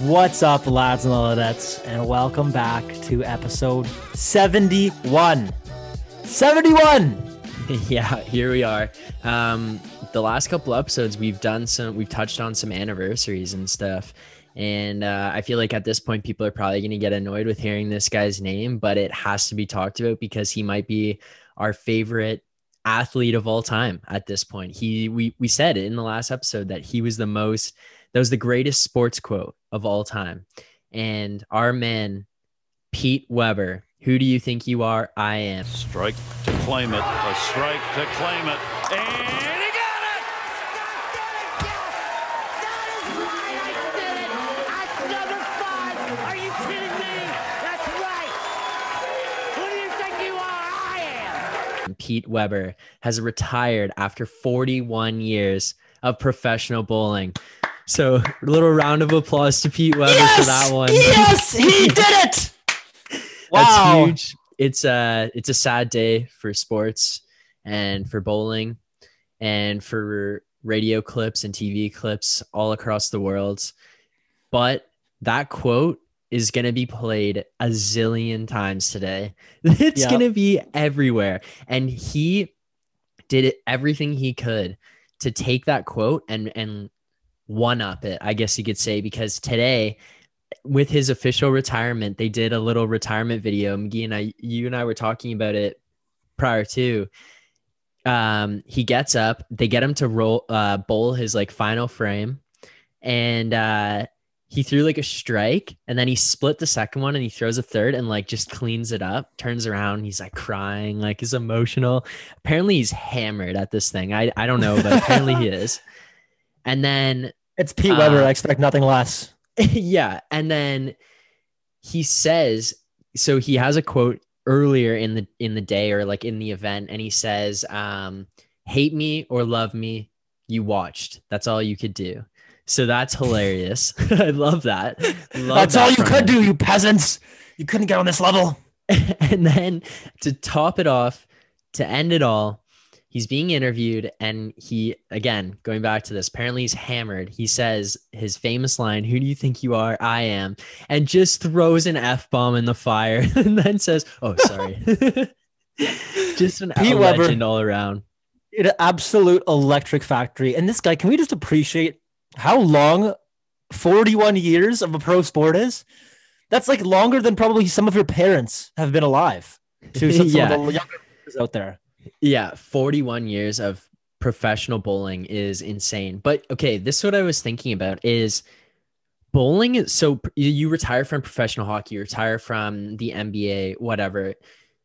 What's up, lads and ladettes, and welcome back to episode 71. 71! yeah, here we are. Um, the last couple episodes, we've done some, we've touched on some anniversaries and stuff. And uh, I feel like at this point, people are probably going to get annoyed with hearing this guy's name, but it has to be talked about because he might be our favorite athlete of all time at this point. He, we, we said in the last episode that he was the most that was the greatest sports quote of all time. And our man, Pete Weber, who do you think you are? I am. Strike to claim it. A strike to claim it. And he got it! That is right, I did it! That's number five! Are you kidding me? That's right! Who do you think you are? I am! Pete Weber has retired after 41 years of professional bowling. So, a little round of applause to Pete Weber yes! for that one. Yes, he did it! That's Wow. huge. It's a it's a sad day for sports and for bowling and for radio clips and TV clips all across the world. But that quote is going to be played a zillion times today. It's Yep. going to be everywhere. And he did everything he could to take that quote and and one up it, I guess you could say, because today with his official retirement, they did a little retirement video. McGee and I, you and I were talking about it prior to. Um, he gets up, they get him to roll uh bowl his like final frame, and uh he threw like a strike and then he split the second one and he throws a third and like just cleans it up, turns around, he's like crying, like he's emotional. Apparently he's hammered at this thing. I I don't know, but apparently he is. And then It's Pete Weber. Uh, I expect nothing less. yeah and then he says so he has a quote earlier in the in the day or like in the event and he says um hate me or love me you watched that's all you could do so that's hilarious i love that Love That's that all you from could him. do, you peasants. You couldn't get on this level. and then to top it off to end it all he's being interviewed and he again going back to this apparently he's hammered he says his famous line who do you think you are i am and just throws an f-bomb in the fire and then says oh sorry just an Pete legend all around An absolute electric factory. And this guy, can we just appreciate how long 41 years of a pro sport is? That's like longer than probably some of your parents have been alive. To some, some Yeah. of the younger out there. Yeah, 41 years of professional bowling is insane. But okay, this is what I was thinking about is bowling is so you- retire from professional hockey, you retire from the NBA, whatever.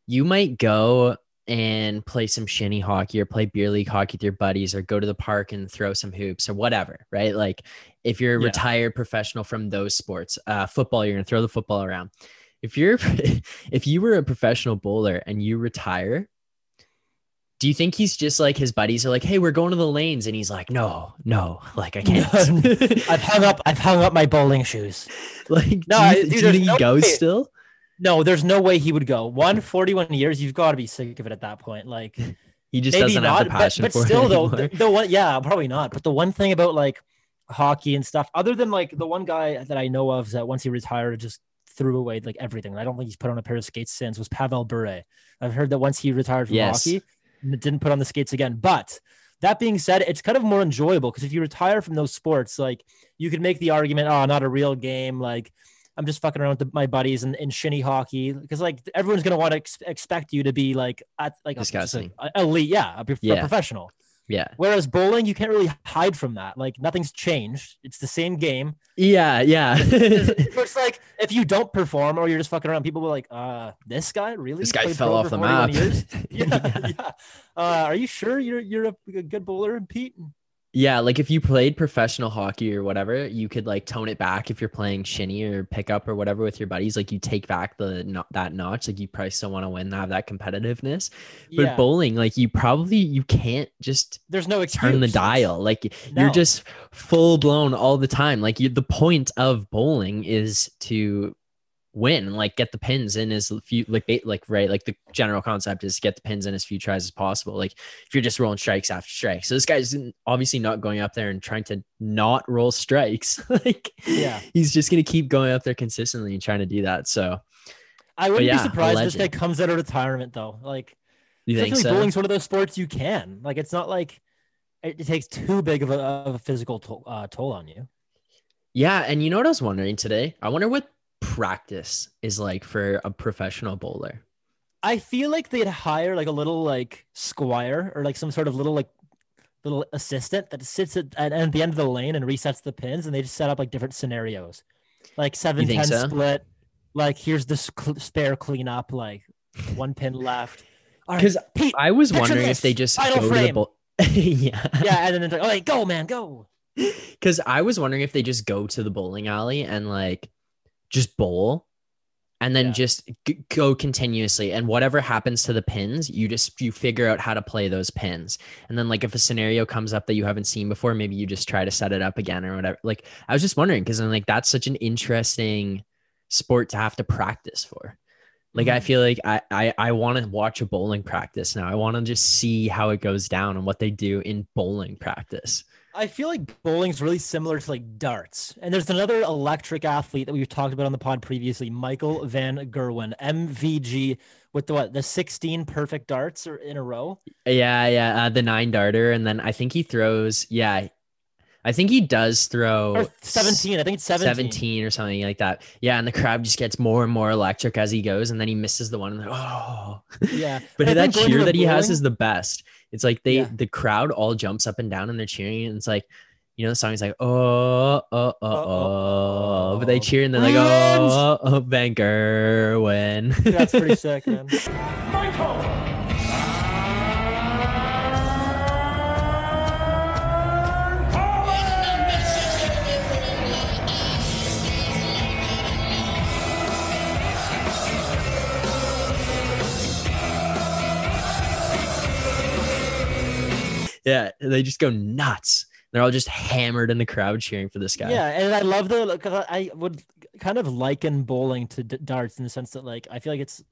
You might go and play some shinny hockey or play beer league hockey with your buddies or go to the park and throw some hoops or whatever, right? Like if you're a Yeah. retired professional from those sports, uh football, you're going to throw the football around. If you're if you were a professional bowler and you retire, do you think he's just like his buddies are like, "Hey, we're going to the lanes," and he's like, "No, no, like I can't." I've hung up I've hung up my bowling shoes. like, No, do you, dude, do you think no he goes way. still? No, there's no way he would go. One 41 years, you've got to be sick of it at that point. Like He just maybe doesn't not, have the passion but, but still though, the, the one yeah, probably not. But the one thing about like hockey and stuff, other than like the one guy that I know of that once he retired just threw away like everything. I don't think he's put on a pair of skates since was Pavel Bure. I've heard that once he retired from Yes. hockey, didn't put on the skates again. But that being said, it's kind of more enjoyable because if you retire from those sports, like you could make the argument, oh, not a real game. Like I'm just fucking around with the, my buddies in, in shinny hockey because like everyone's gonna want to ex- expect you to be like at like a, Disgusting. elite, yeah, a, prof- a Yeah. professional. Yeah, Whereas bowling, you can't really hide from that. Like nothing's changed. It's the same game. yeah, yeah. it's like if you don't perform or you're just fucking around, people will like, uh, this guy really? this guy played fell off the map. years?" yeah, yeah. Uh, are you sure you're you're a, a good bowler, Pete? Yeah, like if you played professional hockey or whatever, you could like tone it back if you're playing shinny or pickup or whatever with your buddies. Like you take back the no- that notch. Like you probably still want to win, have that competitiveness. But yeah. bowling, like you probably you can't just There's no excuse. turn the dial. Like No. you're just full blown all the time. Like you, the point of bowling is to win and like get the pins in as few like like right like the general concept is get the pins in as few tries as possible like if you're just rolling strikes after strikes so this guy's obviously not going up there and trying to not roll strikes like Yeah. he's just gonna keep going up there consistently and trying to do that so I wouldn't yeah, be surprised if this guy comes out of retirement though. Like, you think so bowling's one of those sports you can. Like, it's not like it, it takes too big of a, of a physical toll, uh, toll on you. yeah and you know what i was wondering today i wonder what practice is like for a professional bowler I feel like they'd hire like a little like squire or like some sort of little like little assistant that sits at, at, at the end of the lane and resets the pins, and they just set up like different scenarios, like seven think ten so? split. Like here's this cl- spare cleanup, like one pin left. Right, because Pete, i was wondering this, if they just final go to the bowl yeah yeah, and then it's like, all right, go man, go. Because I was wondering if they just go to the bowling alley and like just bowl and then Yeah. just g- go continuously. And whatever happens to the pins, you just you figure out how to play those pins. And then like if a scenario comes up that you haven't seen before, maybe you just try to set it up again or whatever. Like I was just wondering because I'm like that's such an interesting sport to have to practice for. Like I Mhm. feel like I I, I want to watch a bowling practice now. I want to just see how it goes down and what they do in bowling practice. I feel like bowling's really similar to like darts. And there's another electric athlete that we've talked about on the pod previously, Michael Van Gerwen, MVG, with the what the 16 perfect darts are in a row. Yeah, yeah, uh, the nine darter, and then I think he throws. Yeah, I think he does throw Or 17. I think it's 17. 17 or something like that. Yeah, and the crowd just gets more and more electric as he goes, and then he misses the one. And oh, Yeah. but I that think going to cheer that he has is the best. It's like they, Yeah. the crowd all jumps up and down and they're cheering, and it's like. You know, the song is like, oh, oh, oh, oh, but they oh. cheer and they're like, Brilliant. oh, oh, Van Gerwen. That's pretty sick, man. Yeah, they just go nuts. They're all just hammered in the crowd cheering for this guy. Yeah, and I love the. I would kind of liken bowling to d- darts in the sense that like I feel like it's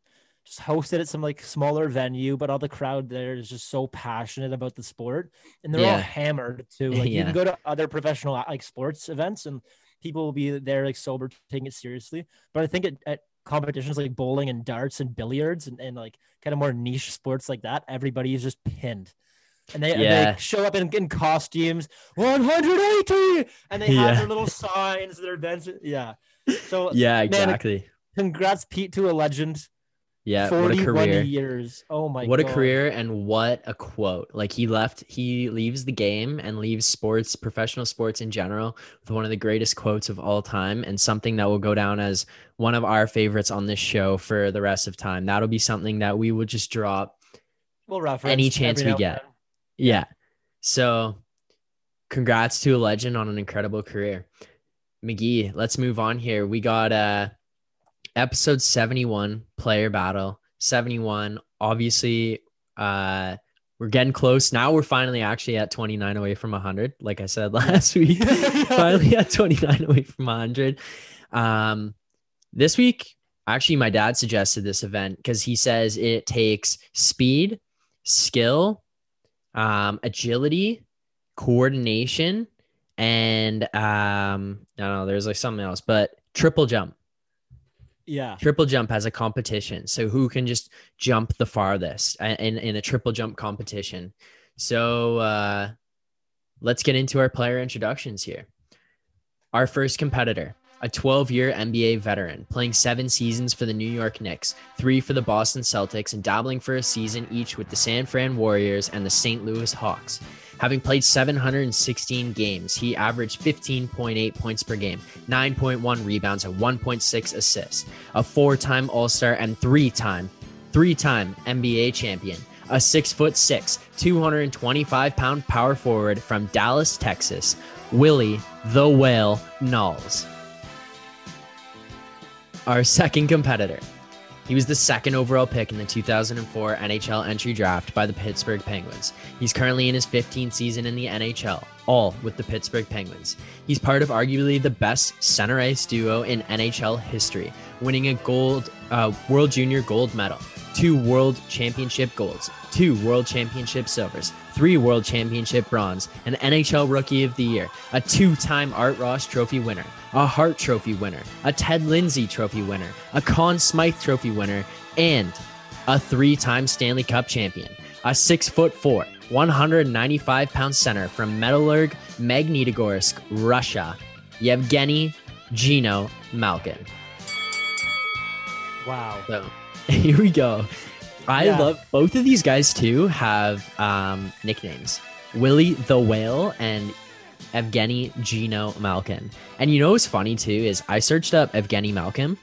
just hosted at some like smaller venue, but all the crowd there is just so passionate about the sport, and they're all hammered too. Like you can go to other professional uh, like sports events, and people will be there like sober, taking it seriously. But I think at, at competitions like bowling and darts and billiards and, and like kind of more niche sports like that, everybody is just pinned. And they, Yeah. they show up in, in costumes, 180, and they have Yeah. their little signs, their events. Yeah. So Yeah, Man, exactly. congrats, Pete, to a legend. Yeah, what a 41 career. years. Oh my what god. a career and what a quote. Like he left, he leaves the game and leaves sports, professional sports in general, with one of the greatest quotes of all time and something that will go down as one of our favorites on this show for the rest of time. That'll be something that we will just drop We'll reference any chance we get. Yeah. So congrats to a legend on an incredible career. McGee, let's move on here. We got uh episode 71 player battle. 71. Obviously, uh we're getting close. Now we're finally actually at 29 away from 100, like I said last week. finally at 29 away from 100. Um this week actually my dad suggested this event because he says it takes speed, skill, um, agility, coordination, and um, I don't know, there's like something else, but triple jump. Yeah. Triple jump has a competition. So who can just jump the farthest in, in a triple jump competition? So uh, let's get into our player introductions here. Our first competitor, a 12 year NBA veteran, playing seven seasons for the New York Knicks, three for the Boston Celtics, and dabbling for a season each with the San Fran Warriors and the St. Louis Hawks. Having played 716 games, he averaged 15.8 points per game, 9.1 rebounds, and 1.6 assists. A four-time All-Star and three-time, three-time NBA champion. A six foot six, 225 pound power forward from Dallas, Texas, Willie the Whale Naulls. Our second competitor, He was the second overall pick in the 2004 NHL entry draft by the Pittsburgh Penguins. He's currently in his 15th season in the NHL, all with the Pittsburgh Penguins. He's part of arguably the best center ice duo in NHL history, winning a gold uh, World Junior gold medal, two World Championship golds, two World Championship silvers, three World Championship bronze, an NHL Rookie of the Year, a two-time Art Ross Trophy winner, a Hart Trophy winner, a Ted Lindsay Trophy winner, a Conn Smythe Trophy winner, and a three-time Stanley Cup champion. A six foot four, 195 pound center from Metallurg Magnitogorsk, Russia, Yevgeny Geno Malkin. Wow. So here we go. I Yeah. love both of these guys too have um, nicknames. Willie the Whale and Evgeny Geno Malkin. And you know what's funny too is I searched up Evgeny Malkin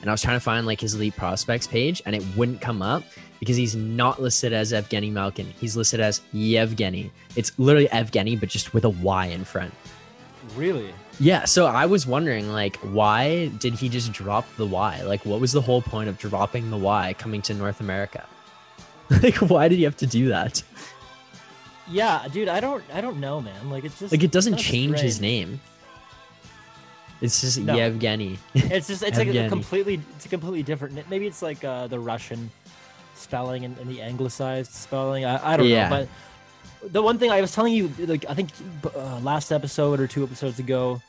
and I was trying to find like his elite prospects page and it wouldn't come up because he's not listed as Evgeny Malkin. He's listed as Yevgeny. It's literally Evgeny but just with a Y in front. Really? Yeah, so I was wondering, like, why did he just drop the Y? Like, what was the whole point of dropping the Y coming to North America? like, why did he have to do that? Yeah, dude. I don't. I don't know, man. Like it's just Like, it doesn't change his name. It's just No. Yevgeny. It's just it's like a completely it's a completely different. Maybe it's like uh, the Russian spelling and, and the anglicized spelling. I, I don't Yeah. know, but the one thing I was telling you, like I think uh, last episode or two episodes ago,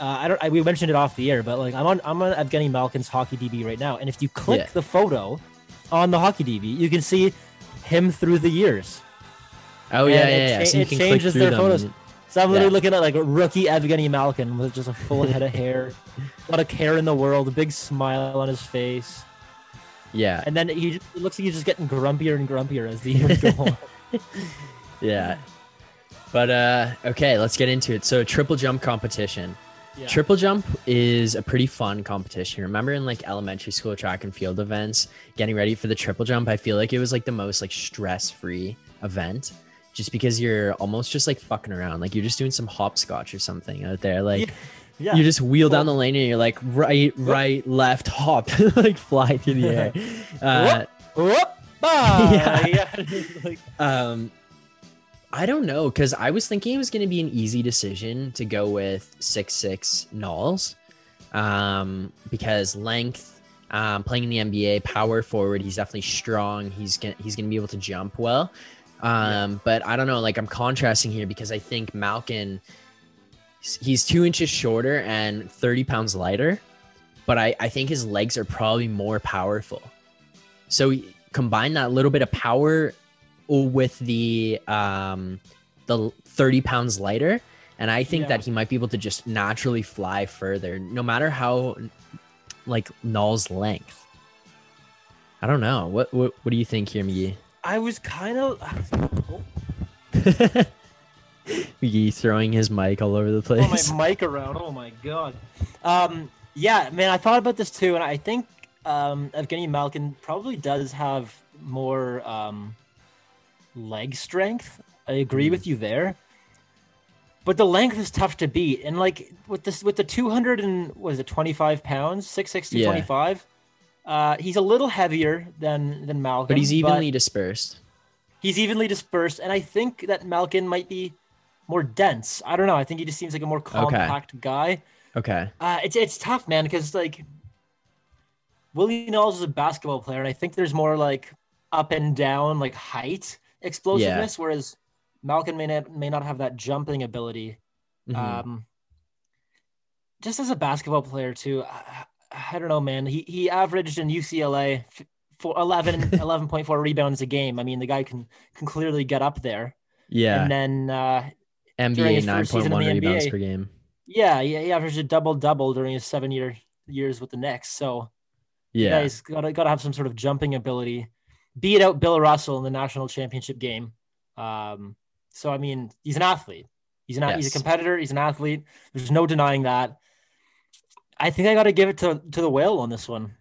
uh, I don't. I, we mentioned it off the air, but like I'm on I'm on Evgeny Malkin's hockey DB right now, and if you click Yeah. the photo on the hockey DB, you can see him through the years. Oh, And yeah, yeah, yeah. cha- So you it changes their them. photos. and- So I'm literally Yeah. looking at like rookie Evgeny Malkin with just a full head of hair, not a care in the world, a big smile on his face, Yeah, and then he just, it looks like he's just getting grumpier and grumpier as the years go on. Yeah. But, uh, okay, let's get into it. So, triple jump competition. Yeah. Triple jump is a pretty fun competition. Remember in like elementary school track and field events, getting ready for the triple jump, I feel like it was like the most like stress-free event just because you're almost just like fucking around. Like you're just doing some hopscotch or something out there. Like yeah, you just wheel down the lane and you're like right, right, left, hop, like fly through the air. Uh, Whoop, ah, Yeah. yeah. like, Um, I don't know because I was thinking it was going to be an easy decision to go with six six Naulls, um, because length, um, playing in the NBA, power forward, he's definitely strong. He's gonna he's gonna be able to jump well. Um, but I don't know. Like I'm contrasting here because I think Malkin, he's two inches shorter and 30 pounds lighter, but I I think his legs are probably more powerful. So combine that little bit of power with the um the 30 pounds lighter and i think Yeah. that he might be able to just naturally fly further no matter how like Naulls' length i don't know what what, what do you think here mcgee I was kind of. mcgee throwing his mic all over the place my mic around. Oh my god. Um, yeah, man, I thought about this too, and I think um, Evgeny Malkin probably does have more um, leg strength. I agree with you there. But the length is tough to beat, and like with this, with the two hundred and was it twenty five pounds, six six two Yeah. twenty five. Uh, he's a little heavier than than Malkin, but he's evenly dispersed he's evenly dispersed, and I think that Malkin might be more dense. I don't know. I think he just seems like a more compact guy. okay Uh, it's it's tough, man, because like Willie Naulls is a basketball player, and I think there's more like up and down, like height explosiveness, whereas Malkin may not may not have that jumping ability. Mhm. Um, just as a basketball player too, I, I don't know, man. He he averaged in UCLA for 11 11.4 rebounds a game. I mean, the guy can can clearly get up there. yeah And then uh, nba season in 9.1 rebounds NBA. per game yeah, he, he averaged a double double during his seven year years with the Knicks. So yeah yeah, he's got got to have some sort of jumping ability. Beat out Bill Russell in the national championship game. Um, so I mean, he's an athlete. He's an he's a competitor. He's an athlete. There's no denying that. I think I got to give it to to the whale on this one.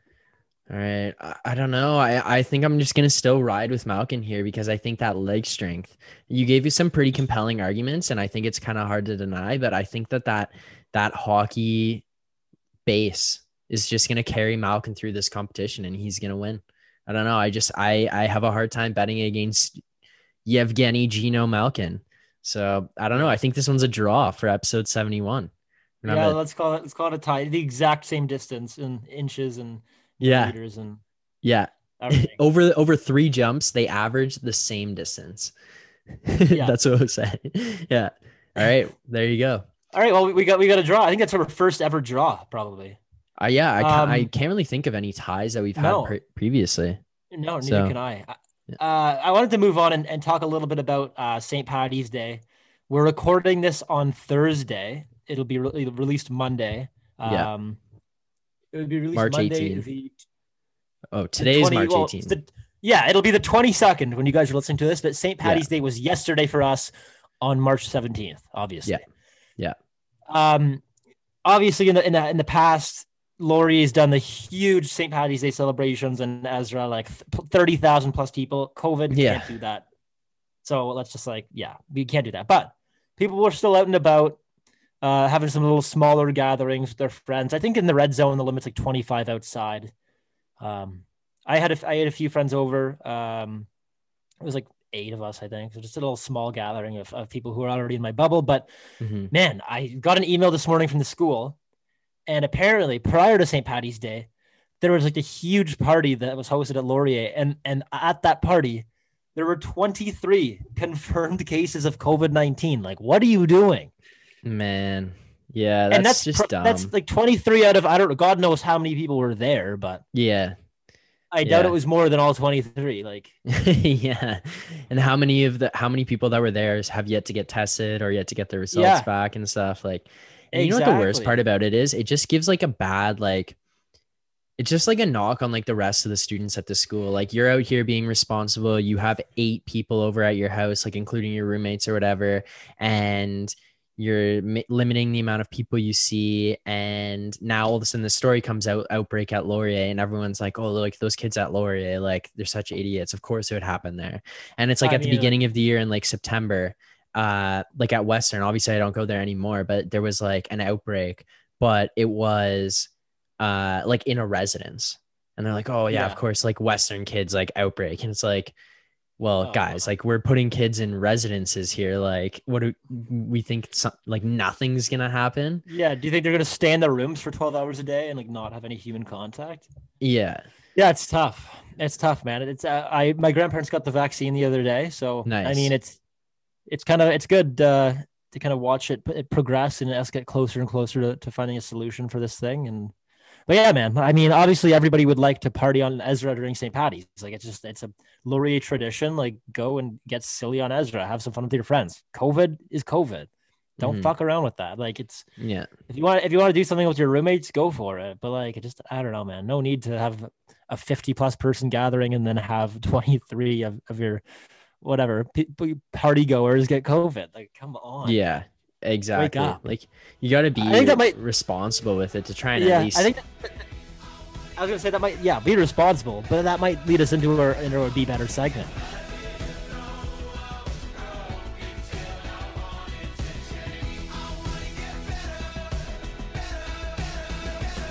All right. I, I don't know. I, I think I'm just going to still ride with Malkin here because I think that leg strength, you gave you some pretty compelling arguments, and I think it's kind of hard to deny, but I think that that, that hockey base is just gonna carry Malkin through this competition and he's gonna win. I don't know. I just I I have a hard time betting against Yevgeny Geno Malkin. So I don't know. I think this one's a draw for episode 71. Yeah, let's call it let's call it a tie. The exact same distance in inches and Yeah. meters and Yeah. over over three jumps, they average the same distance. Yeah. that's what I was saying. Yeah. All right. There you go. All right, well we- we got we got a draw. I think that's our first ever draw, probably. Uh, yeah, I can't, I Um, can't really think of any ties that we've had No. pre- previously. No, neither So, can I. Uh, I wanted to move on and, and talk a little bit about uh, St. Patty's Day. We're recording this on Thursday. It'll be re- released Monday. Yeah. Um, it would be released March Monday. 18th. The, Oh, today is 20 March well, 18th. the- yeah, it'll be the 22nd when you guys are listening to this. But St. Yeah. Patty's Day was yesterday for us on March 17th, obviously. Yeah. Um, obviously in the in the in the past, Laurier's done the huge St. Patty's Day celebrations and Ezra like thirty thousand plus people. COVID Yeah. can't do that. So let's just like yeah, we can't do that. But people were still out and about, uh, having some little smaller gatherings with their friends. I think in the red zone the limit's like twenty five outside. Um, I had a, I had a few friends over. Um, it was like eight of us, I think. So just a little small gathering of, of people who are already in my bubble. But Mhm. man, I got an email this morning from the school, and apparently prior to St. Patty's Day, there was like a huge party that was hosted at Laurier, and and at that party, there were 23 confirmed cases of COVID 19. Like, what are you doing? Man. Yeah, that's, and that's just pr- dumb. that's like 23 out of I don't know. God knows how many people were there, but yeah. I doubt Yeah. it was more than all 23. Like, yeah. And how many of the how many people that were there have yet to get tested or yet to get their results Yeah. back and stuff? Like and you know what the worst part about it is? It just gives like a bad like it's just like a knock on like the rest of the students at the school. Like you're out here being responsible. You have eight people over at your house, like including your roommates or whatever, and you're mi- limiting the amount of people you see. And now all of a sudden the story comes out outbreak at Laurier, and everyone's like, "Oh, like those kids at Laurier, like they're such idiots. Of course it would happen there." And it's like I at the mean, uh, beginning of the year in like September, uh, like at Western. Obviously, I don't go there anymore, but there was like an outbreak, but it was uh like in a residence and they're like oh yeah, Yeah. of course like western kids like outbreak and it's like well Oh, guys like we're putting kids in residences here like what do we think some, like nothing's gonna happen yeah, do you think they're gonna stay in their rooms for 12 hours a day and like not have any human contact? yeah Yeah, it's tough. It's tough, man. It's uh, I my grandparents got the vaccine the other day, so nice. I mean it's it's kind of it's good uh, to kind of watch it, it progress and us get closer and closer to, to finding a solution for this thing. And but yeah, man. I mean, obviously everybody would like to party on Ezra during St. Patty's. Like it's just it's a Laurier tradition. Like go and get silly on Ezra, have some fun with your friends. COVID is COVID. Don't Mhm. fuck around with that. Like it's yeah if you want if you want to do something with your roommates, go for it. But like it just I don't know, man. No need to have a 50 plus person gathering and then have 23 of, of your whatever party goers get COVID. Like, come on. yeah exactly like you got to be I think that might- responsible with it to try and Yeah, at least I think that, I was gonna say that might yeah be responsible, but that might lead us into our into our be better segment.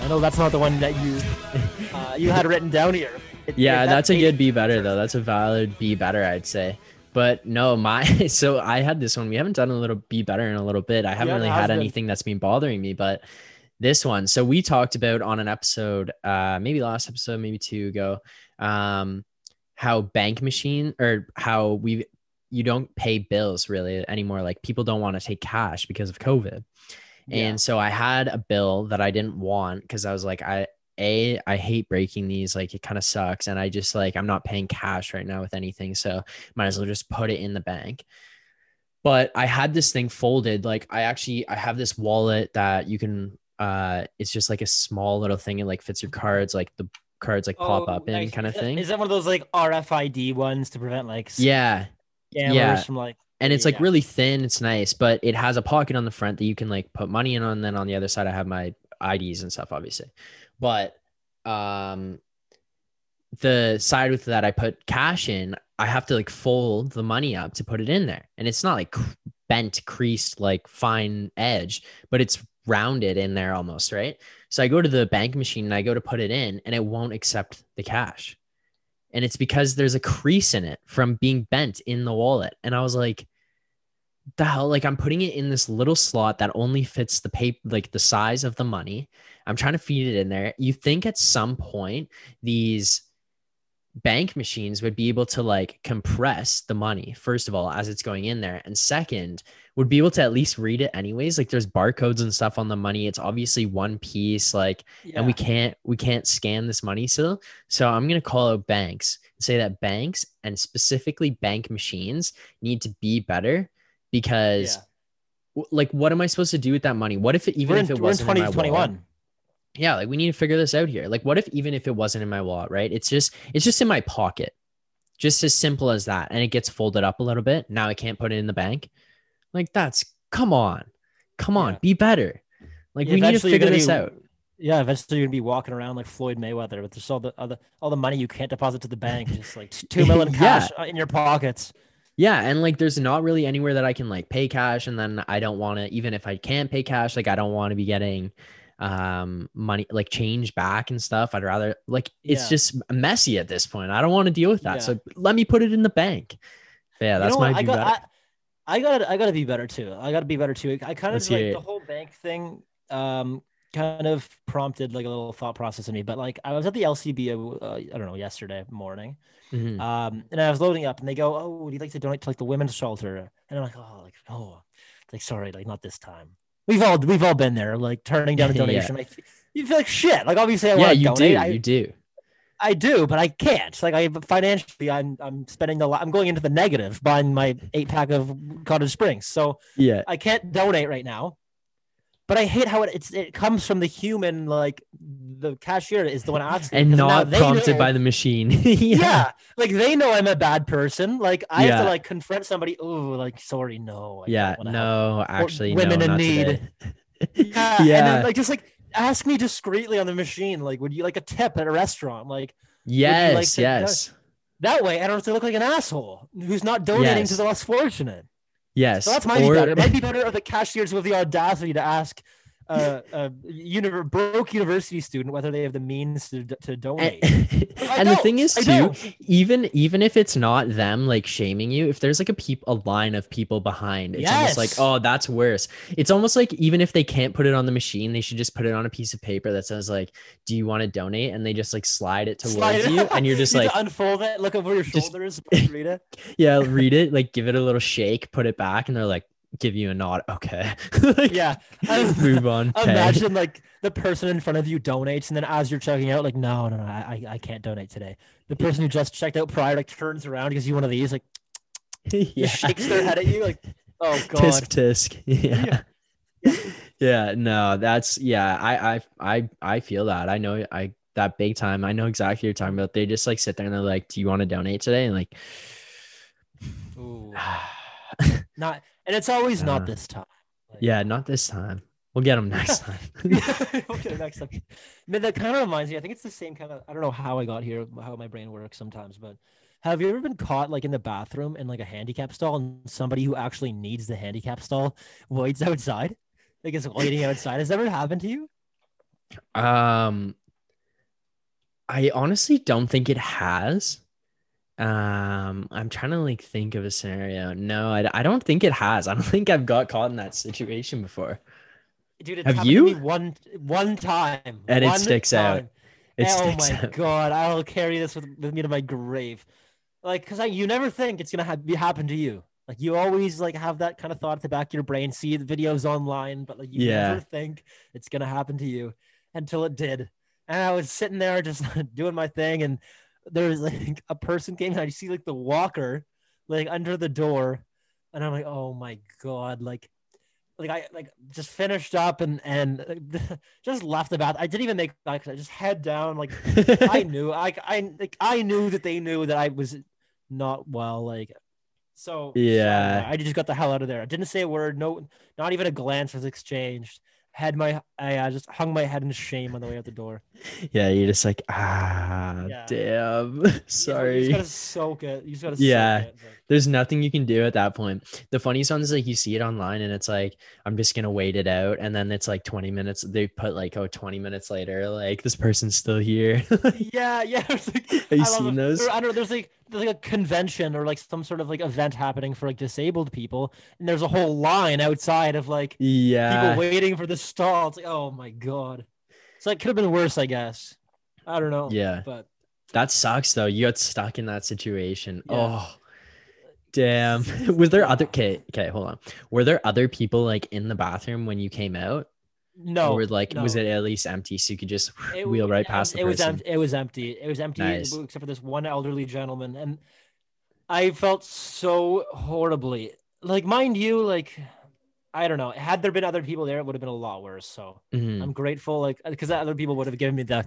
I know that's not the one that you uh, you had written down here. Yeah, that's a good be better though. That's a valid be better, I'd say. But no, my so I had this one. We haven't done a little be better in a little bit. I haven't Yeah, really had been. anything that's been bothering me, but this one. So we talked about on an episode, uh, maybe last episode, maybe two ago, um, how bank machine or how we you don't pay bills really anymore. Like people don't want to take cash because of COVID. Yeah. And so I had a bill that I didn't want because I was like, I a I hate breaking these. Like it kind of sucks, and I just like I'm not paying cash right now with anything, so might as well just put it in the bank. But I had this thing folded. Like I actually I have this wallet that you can. Uh, it's just like a small little thing. It like fits your cards. Like the cards like pop Oh, up in kind of thing. Is that one of those like RFID ones to prevent like yeah, yeah. from like and it's like Yeah. really thin it's nice but it has a pocket on the front that you can like put money in on then on the other side i have my ids and stuff obviously but um the side with that i put cash in i have to like fold the money up to put it in there and it's not like bent creased like fine edge but it's rounded in there almost, right? So I go to the bank machine and I go to put it in and it won't accept the cash. And it's because there's a crease in it from being bent in the wallet. And I was like, the hell? Like I'm putting it in this little slot that only fits the paper, like the size of the money. I'm trying to feed it in there. You think at some point these bank machines would be able to like compress the money first of all as it's going in there and second would be able to at least read it anyways like there's barcodes and stuff on the money it's obviously one piece like and we can't we can't scan this money still so i'm going to call out banks and say that banks and specifically bank machines need to be better because Yeah. like what am i supposed to do with that money? What if it even in, if it wasn't in my wallet? 2021. yeah like we need to figure this out here. Like what if even if it wasn't in my wallet right? It's just it's just in my pocket. Just as simple as that. And it gets folded up a little bit. Now i can't put it in the bank. Like that's come on. Come on. Yeah. be better. Like Yeah, we need to figure this be- out. Yeah, eventually you're gonna be walking around like Floyd Mayweather with just all the other all the money you can't deposit to the bank, just like two million cash uh, in your pockets. Yeah and like there's not really anywhere that i can like pay cash and then i don't want to even if i can't pay cash like i don't want to be getting um money like change back and stuff i'd rather like it's Yeah. just messy at this point i don't want to deal with that Yeah. so let me put it in the bank yeah You that's know my? I got better. I, I got I got to be better too. I got to be better too. I kind of like hear the whole bank thing. Um, kind of prompted like a little thought process in me. But like I was at the LCB, uh, I don't know, yesterday morning, Mhm. um, and I was loading up, and they go, "Oh, would you like to donate to like the women's shelter?" And I'm like, "Oh, like oh, like sorry, like not this time." We've all we've all been there, like turning down a Yeah. donation. I f- you feel like shit. Like obviously I yeah want to you donate. do I, you do I do, but I can't. Like I financially, I'm I'm spending the I'm going into the negative buying my eight pack of Cottage Springs, so yeah I can't donate right now. But I hate how it it's, it comes from the human. Like the cashier is the one asking, and not prompted know- by the machine yeah. yeah like they know I'm a bad person. Like I have to like confront somebody. Oh, like sorry, no. I yeah wanna help." no actually women no, in need. Yeah, and Yeah. then, like just like ask me discreetly on the machine. Like, would you like a tip at a restaurant? Like yes like yes that way, I don't have to look like an asshole who's not donating to the less fortunate. Yes So that's my Or- be better. It might be better if the cashiers with the audacity to ask uh, a uni- broke university student whether they have the means to, to donate. and, and the thing is I too even even if it's not them like shaming you if there's like a peop a line of people behind it's almost like oh that's worse. It's almost like even if they can't put it on the machine they should just put it on a piece of paper that says like do you want to donate? And they just like slide it towards Slide it- you and you're just You like unfold it, look over your Just- shoulders, read it. yeah read it like give it a little shake put it back and they're like give you a nod okay Like, Yeah. move on. Imagine like the person in front of you donates, and then as you're checking out, like, no, no, no, I, I can't donate today. The person who just checked out prior like turns around because you one of these, like, yeah. shakes their head at you, like, oh god. tisk tisk yeah. yeah no that's yeah I, I i i feel that i know i that big time i know exactly what you're talking about they just like sit there and they're like do you want to donate today and like Ooh. Not, and it's always Uh, not this time. Like- yeah not this time we'll get them next time okay, next time. I mean, that kind of reminds me. I think it's the same kind of. I don't know how I got here, how my brain works sometimes, but have you ever been caught like in the bathroom in like a handicap stall, and somebody who actually needs the handicap stall waits outside, like is waiting outside? Has that ever happened to you? um i honestly don't think it has um i'm trying to like think of a scenario no I, I don't think it has i don't think i've got caught in that situation before Dude, it's Have happened to me you? one one time, And it sticks out. it oh sticks my out. god, I'll carry this with, with me to my grave. Like, cause I you never think it's gonna ha- be happen to you. Like you always like have that kind of thought at the back of your brain, see the videos online, but like you Yeah. never think it's gonna happen to you until it did. And I was sitting there just doing my thing, and there was like a person came and I see like the walker like under the door, and I'm like, oh my god, like like I like just finished up and and just left the bath. I didn't even make like I just head down like I knew I I like I knew that they knew that I was not well like so so, Yeah. I just got the hell out of there. I didn't say a word. No, not even a glance was exchanged. Had my I uh, just hung my head in shame on the way out the door. Yeah, you're just like, ah, Yeah. damn. You just Sorry. gotta soak it. You just gotta Yeah. soak it. but- There's nothing you can do at that point. The funniest one is like you see it online and it's like, I'm just gonna wait it out. And then it's like 20 minutes. They put like, oh, 20 minutes later, like this person's still here. Yeah, yeah. like- Have you I seen it. those? There- I don't know. There's like there's like a convention or like some sort of like event happening for like disabled people, and there's a whole line outside of like yeah. people waiting for the stall. It's like, oh my god. So it could have been worse, I guess. I don't know. Yeah. But That sucks though. You got stuck in that situation. Yeah. Oh, damn. Was there other? Okay, okay, hold on. Were there other people like in the bathroom when you came out? No. or like was it at least empty so you could just It wheel right past the it was person? empty. It was empty. It was empty Nice. except for this one elderly gentleman, and I felt so horribly. Like, mind you, like I don't know. Had there been other people there, it would have been a lot worse. So Mhm. I'm grateful, like because other people would have given me the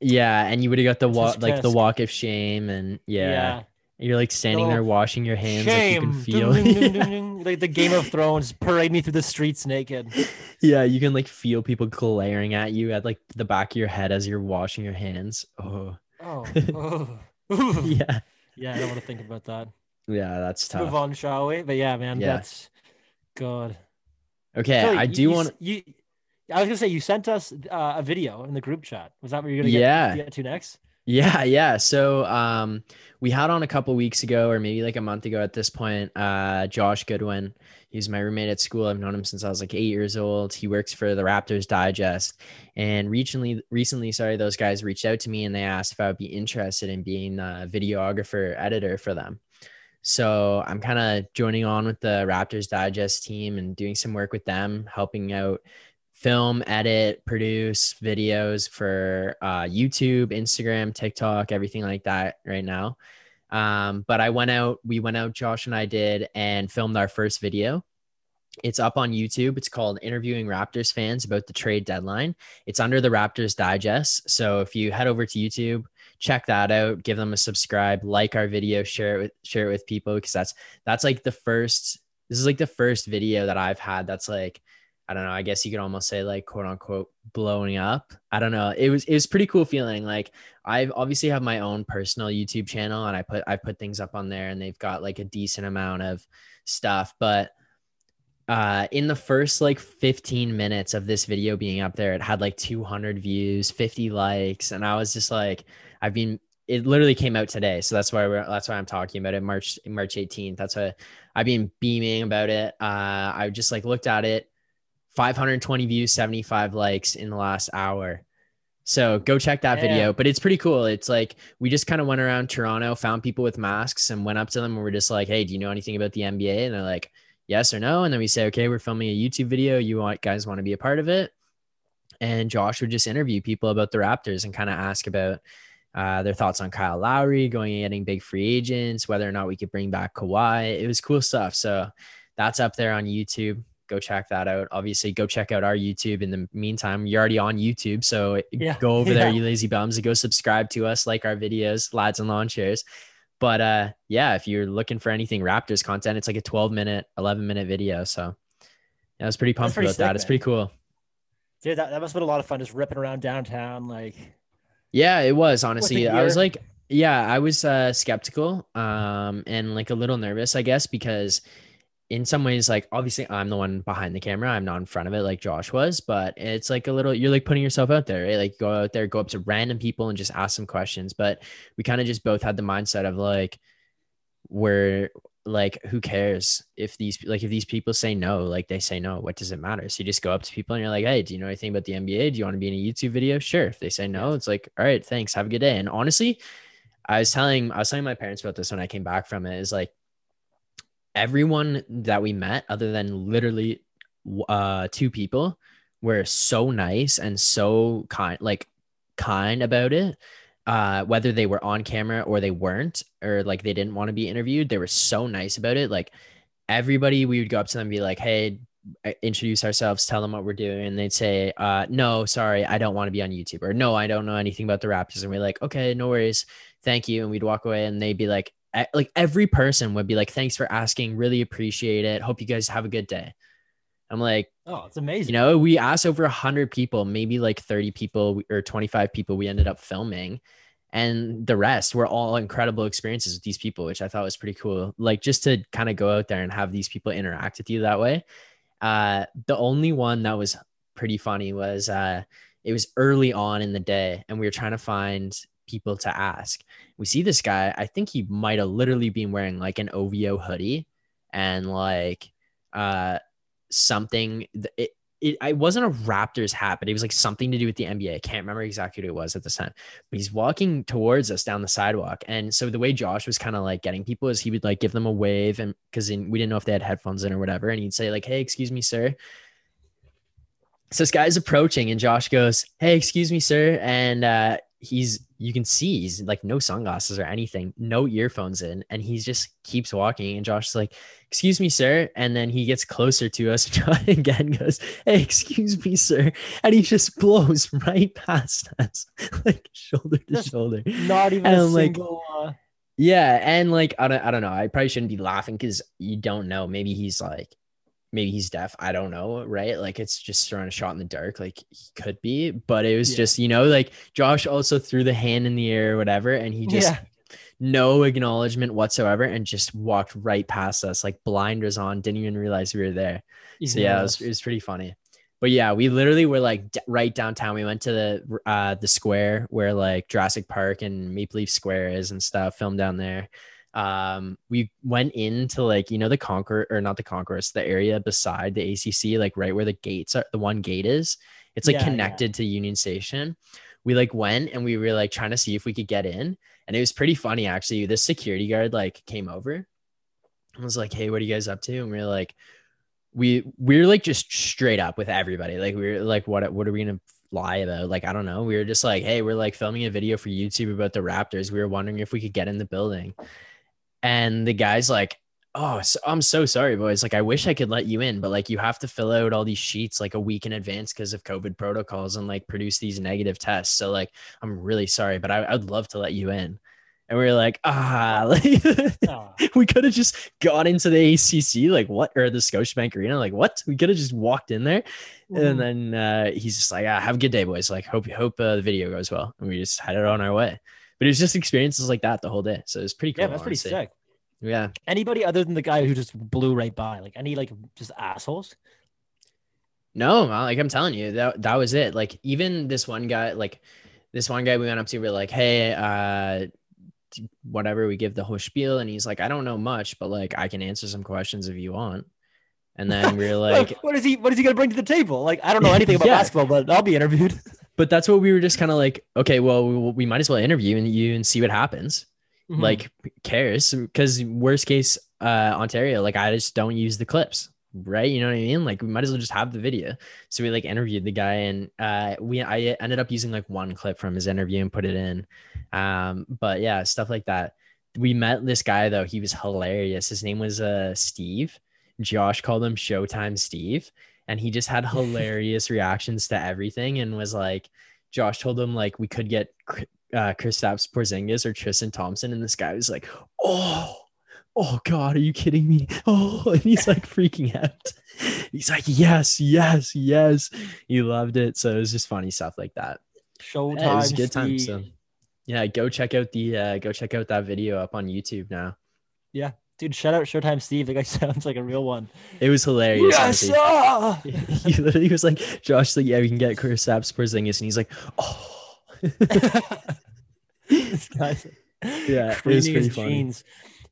Yeah, and you would have got the walk, like the walk of shame, and yeah, yeah, you're like standing there washing your hands, shame, like you can feel. Ding, ding, ding, like the Game of Thrones parade me through the streets naked. yeah, you can like feel people glaring at you at like the back of your head as you're washing your hands. Oh, Oh, oh. yeah, yeah. I don't want to think about that. yeah, that's tough. Move on, shall we? But yeah, man, Yeah. that's God. Okay, So I you- do want. you. I was gonna say you sent us uh, a video in the group chat. Was that what you're gonna get, Yeah. get to next? Yeah, yeah. So um we had on a couple weeks ago or maybe like a month ago at this point, uh Josh Goodwin. He's my roommate at school. I've known him since I was like 8 years old. He works for the Raptors Digest. And recently recently, sorry, those guys reached out to me and they asked if I would be interested in being a videographer editor for them. So I'm kind of joining on with the Raptors Digest team and doing some work with them, helping out film, edit, produce videos for uh, YouTube, Instagram, TikTok, everything like that right now. Um, but I went out, we went out, Josh and I did, and filmed our first video. It's up on YouTube. It's called Interviewing Raptors Fans About the Trade Deadline. It's under the Raptors Digest. So if you head over to YouTube, check that out, give them a subscribe, like our video, share it with share it with people because that's that's like the first this is like the first video that I've had that's like I don't know, I guess you could almost say like quote unquote blowing up. I don't know. It was it was pretty cool feeling. Like I obviously have my own personal YouTube channel and I put I put things up on there and they've got like a decent amount of stuff, but uh in the first like 15 minutes of this video being up there it had like 200 views 50 likes and i was just like i've been it literally came out today so that's why we're that's why i'm talking about it march march 18th that's why i've been beaming about it uh i just like looked at it 520 views 75 likes in the last hour. So go check that video but it's pretty cool. It's like we just kind of went around toronto found people with masks and went up to them and we're just like hey do you know anything about the nba and they're like yes or no. And then we say okay we're filming a youtube video. You want guys want to be a part of it? And josh would just interview people about the raptors and kind of ask about uh, their thoughts on Kyle Lowry, going and getting big free agents, whether or not we could bring back Kawhi. It was cool stuff. So that's up there on YouTube. Go check that out. Obviously, go check out our YouTube. In the meantime, you're already on YouTube. So Yeah. go over there, Yeah. you lazy bums, and go subscribe to us, like our videos, lads and lawn chairs. But uh, yeah, if you're looking for anything Raptors content, it's like a 12 minute, 11 minute video. So yeah, I was pretty pumped pretty about that. sick, It's pretty cool. Dude, that, that must have been a lot of fun just ripping around downtown. Like, Yeah, it was honestly. I was like, yeah, I was uh, skeptical um, and like a little nervous, I guess, because in some ways, like obviously I'm the one behind the camera. I'm not in front of it like Josh was, but it's like a little, you're like putting yourself out there, right? Like go out there, go up to random people and just ask them questions. But we kind of just both had the mindset of like, we're like, who cares if these, like, if these people say no, like they say no, what does it matter? So you just go up to people and you're like, hey, do you know anything about the NBA? Do you want to be in a YouTube video? Sure. If they say no, it's like, all right, thanks. Have a good day. And honestly, I was telling I was telling my parents about this when I came back from it. Is like everyone that we met, other than literally uh, two people, were so nice and so kind, like kind about it. Uh, whether they were on camera or they weren't, or like they didn't want to be interviewed, they were so nice about it. Like everybody, we would go up to them and be like, "Hey." uh, Introduce ourselves, tell them what we're doing, and they'd say, uh, "No, sorry, I don't want to be on YouTube," or "No, I don't know anything about the Raptors." And we're like, "Okay, no worries, thank you." And we'd walk away, and they'd be like, like every person would be like, "Thanks for asking, really appreciate it. Hope you guys have a good day." I'm like, Oh, it's amazing. you know, we asked over 100 people, maybe like 30 people or 25 people we ended up filming. And the rest were all incredible experiences with these people, which I thought was pretty cool. Like just to kind of go out there and have these people interact with you that way. Uh, the only one that was pretty funny was uh, it was early on in the day, and we were trying to find people to ask. We see this guy. I think he might have literally been wearing like an OVO hoodie and like uh something. It, it, it wasn't a Raptors hat, but it was like something to do with the NBA. I can't remember exactly what it was at the time. But he's walking towards us down the sidewalk. And so the way Josh was kind of like getting people is he would like give them a wave and because we didn't know if they had headphones in or whatever. And he'd say, like, hey, excuse me, sir. So this guy's approaching and Josh goes, Hey, excuse me, sir. And uh he's you can see he's like no sunglasses or anything, no earphones in, and he just keeps walking. And Josh's like, Excuse me, sir. And then he gets closer to us. John again goes, Hey, excuse me, sir. And he just blows right past us, like shoulder to Just shoulder. Not even And a I'm like, single. uh, Yeah, and like I don't I don't know. I probably shouldn't be laughing because you don't know. Maybe he's like maybe he's deaf. I don't know, right? Like it's just throwing a shot in the dark. Like he could be, but it was Yeah. just, you know, like Josh also threw the hand in the air or whatever, and he just yeah. no acknowledgement whatsoever and just walked right past us, like blinders on, didn't even realize we were there. So yeah, it was, it was pretty funny. But yeah, we literally were like d- right downtown. We went to the uh the square where like Jurassic Park and Maple Leaf Square is and stuff, filmed down there. Um, we went into like you know the Conquer or not the Concourse, the area beside the ACC, like right where the gates are. The one gate is. It's like Yeah, yeah. connected to Union Station. We like went and we were like trying to see if we could get in, and it was pretty funny actually. This security guard like came over and was like, "Hey, what are you guys up to?" And we were like, we we were like just straight up with everybody. Like we were like, what what are we gonna lie about? Like I don't know. We were just like, hey, we're like filming a video for YouTube about the Raptors. We were wondering if we could get in the building, and the guy's like. Oh, so, I'm so sorry, boys. Like, I wish I could let you in, but like, you have to fill out all these sheets like a week in advance because of COVID protocols and like produce these negative tests. So, like, I'm really sorry, but I, I'd love to let you in. And we were like, ah, like, we could have just gone into the ACC, like what, or the Scotiabank Arena, like what? We could have just walked in there, mhm. and then uh, he's just like, ah, "Have a good day, boys. Like, hope hope uh, the video goes well." And we just headed on our way. But it was just experiences like that the whole day, so it was pretty cool. yeah, that's pretty sick. Yeah, Anybody other than the guy who just blew right by, like any like just assholes? no, like I'm telling you, that that was it. Like even this one guy, like this one guy we went up to, we are like, "Hey, uh." Whatever we give the whole spiel, and he's like, I don't know much, but like I can answer some questions if you want. And then we are like, what is he? What is he gonna bring to the table? Like I don't know anything about Yeah. basketball, but I'll be interviewed. but that's what we were just kind of like okay well we, we might as well interview and you and see what happens. Mhm. like cares? Because worst case uh ontario like i just don't use the clips right? You know what i mean? Like we might as well just have the video. So we like interviewed the guy and uh we i ended up using like one clip from his interview and put it in. Um but yeah stuff like that. We met this guy though. He was hilarious. His name was uh steve. Josh called him showtime steve and he just had hilarious reactions to everything and was like josh told him like we could get uh Kristaps Porzingis or Tristan Thompson. And this guy was like oh oh god are you kidding me? Oh and he's like freaking out. He's like yes yes yes. He loved it. So it was just funny stuff like that. Showtime. yeah, it was a good time so yeah go check out the uh go check out that video up on youtube now Dude, shout out Showtime Steve. The guy sounds like a real one. it was hilarious Yes, honestly. sir! he literally was like josh like yeah we can get Kristaps Porzingis and he's like oh this guy's Yeah, it was pretty funny. jeans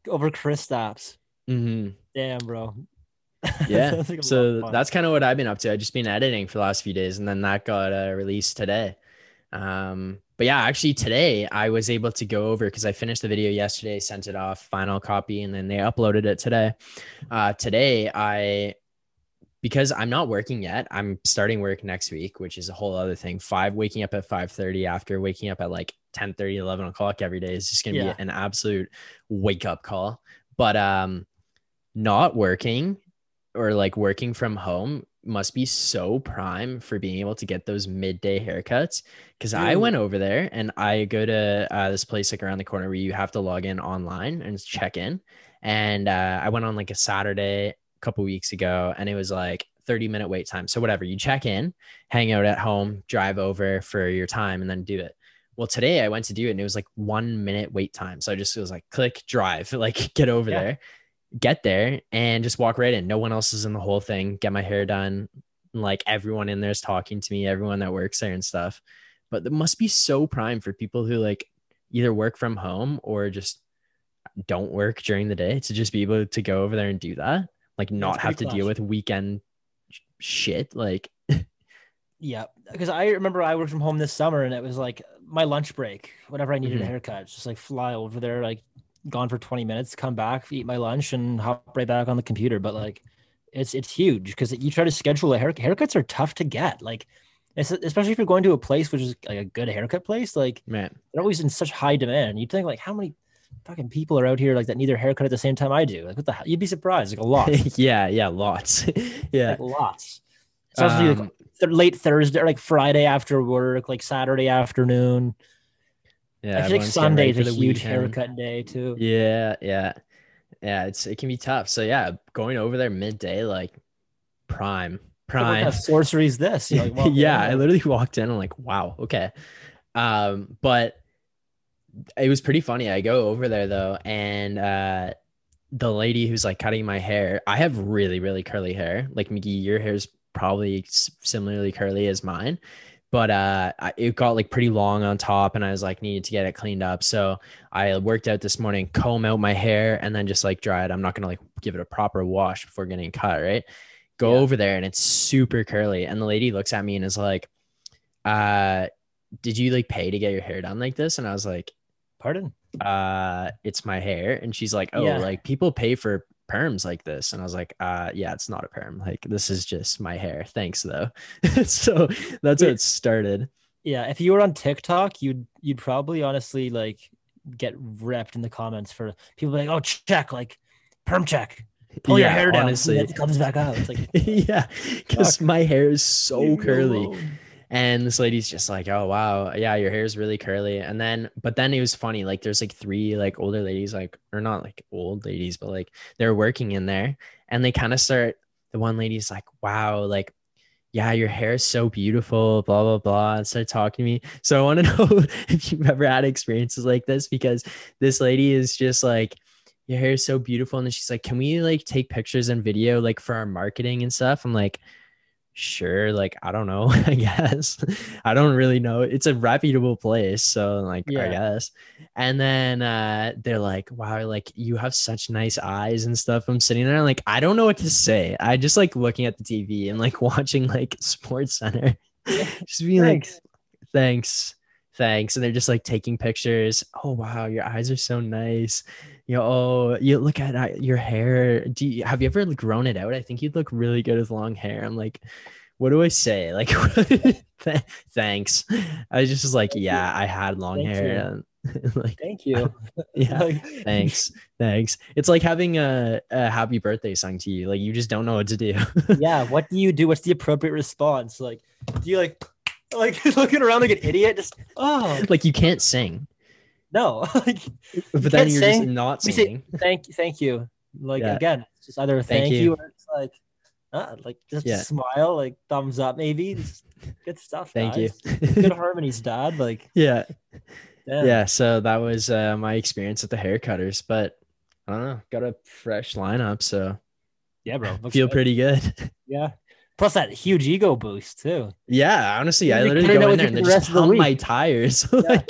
over Kristaps. hmm Damn, bro. yeah Sounds like so that's kind of what i've been up to i've just been editing for the last few days and then that got uh, released today um but yeah actually today i was able to go over because i finished the video yesterday sent it off final copy and then they uploaded it today. Uh today i because i'm not working yet i'm starting work next week which is a whole other thing. Five waking up at 5 30 after waking up at like 10 30 11 o'clock every day is just gonna Yeah. be an absolute wake up call. But um not working or like working from home must be so prime for being able to get those midday haircuts because i went over there and i go to uh, this place like around the corner where you have to log in online and check in and uh, i went on like a saturday a couple weeks ago and it was like 30 minute wait time. So whatever, you check in, hang out at home, drive over for your time, and then do it. Well, today I went to do it and it was like one minute wait time. So I just was like, click, drive, like get over Yeah. there, get there, and just walk right in. No one else is in the whole thing. Get my hair done. Like everyone in there is talking to me, everyone that works there and stuff. But it must be so prime for people who like either work from home or just don't work during the day to just be able to go over there and do that. Like not have to deal with weekend shit. Like Yeah, because I remember I worked from home this summer, and it was like my lunch break. Whenever I needed Mhm. a haircut, just like fly over there, like gone for twenty minutes, come back, eat my lunch, and hop right back on the computer. But like, it's it's huge because you try to schedule a haircut. Haircuts are tough to get. Like, especially if you're going to a place which is like a good haircut place. Like, man, they're always in such high demand. You'd think like, how many fucking people are out here like that need their haircut at the same time I do? Like, what the hell? You'd be surprised. Like a lot. yeah, yeah, lots. yeah. like lots. Especially like, Um, th- late Thursday, or like Friday after work, like Saturday afternoon. Yeah. I feel like everyone's getting ready Sunday's for a huge weekend. haircut day too. Yeah, yeah. Yeah, it's it can be tough. So yeah, going over there midday, like prime. What Prime. kind of sorcery is this? Like, well, yeah, I literally walked in and like, wow, okay. Um, but it was pretty funny. I go over there though, and uh the lady who's like cutting my hair, I have really, really curly hair. Like McGee, your hair's probably similarly curly as mine. But uh it got like pretty long on top and I was like needed to get it cleaned up. So I worked out this morning, comb out my hair and then just like dry it. I'm not gonna like give it a proper wash before getting cut, right? Go Yeah. over there and it's super curly. And the lady looks at me and is like, uh, did you like pay to get your hair done like this? And I was like, Pardon? uh, it's my hair. And she's like, Oh, Yeah. like people pay for perms like this. And I was like, uh, yeah, it's not a perm. Like this is just my hair. Thanks though. so that's how it started. Yeah, if you were on TikTok, you'd you'd probably honestly like get ripped in the comments for people like, oh check, like perm check, pull your hair down, honestly. it comes back out. It's like yeah, because my hair is so curly. And this lady's just like, oh wow, yeah, your hair's really curly. And then, but then it was funny. Like, there's like three like older ladies, like, or not like old ladies, but like they're working in there, and they kind of start. The one lady's like, wow, like, yeah, your hair is so beautiful, blah blah blah, and start talking to me. So I want to know if you've ever had experiences like this because this lady is just like. Your hair is so beautiful, and then she's like, "Can we like take pictures and video like for our marketing and stuff?" I'm like, sure like i don't know i guess. I don't really know it's a reputable place so like i guess. And then uh they're like wow like you have such nice eyes and stuff. I'm sitting there like i don't know what to say. I just like looking at the tv and like watching like sports center. Just being like Thanks. Thanks. And they're just like taking pictures. Oh wow your eyes are so nice. You know oh you look at uh, your hair. Do you have you ever grown it out? I think you'd look really good with long hair. I'm like what do i say? Like th- thanks. I was just was like yeah i had long Thank hair. and, like Thank you. yeah. Thanks. Thanks. It's like having a, a happy birthday sung to you. Like you just don't know what to do. Yeah, what do you do? What's the appropriate response? Like, do you like like looking around like an idiot? Just oh like you can't sing no. like but then you're just not We say- singing thank you, thank you. Like Yeah. again, it's just either Thank thank, you. you. or it's like uh, like just Yeah. smile, like thumbs up, maybe. Just good stuff. thank guys. you Good harmonies, Dad. Like yeah damn. yeah so that was uh, my experience at the hair cutters but i don't know got a fresh lineup so yeah, bro. Feel good. pretty good Yeah. Plus that huge ego boost too. yeah honestly i You're literally go in there and the just rest the pump my tires like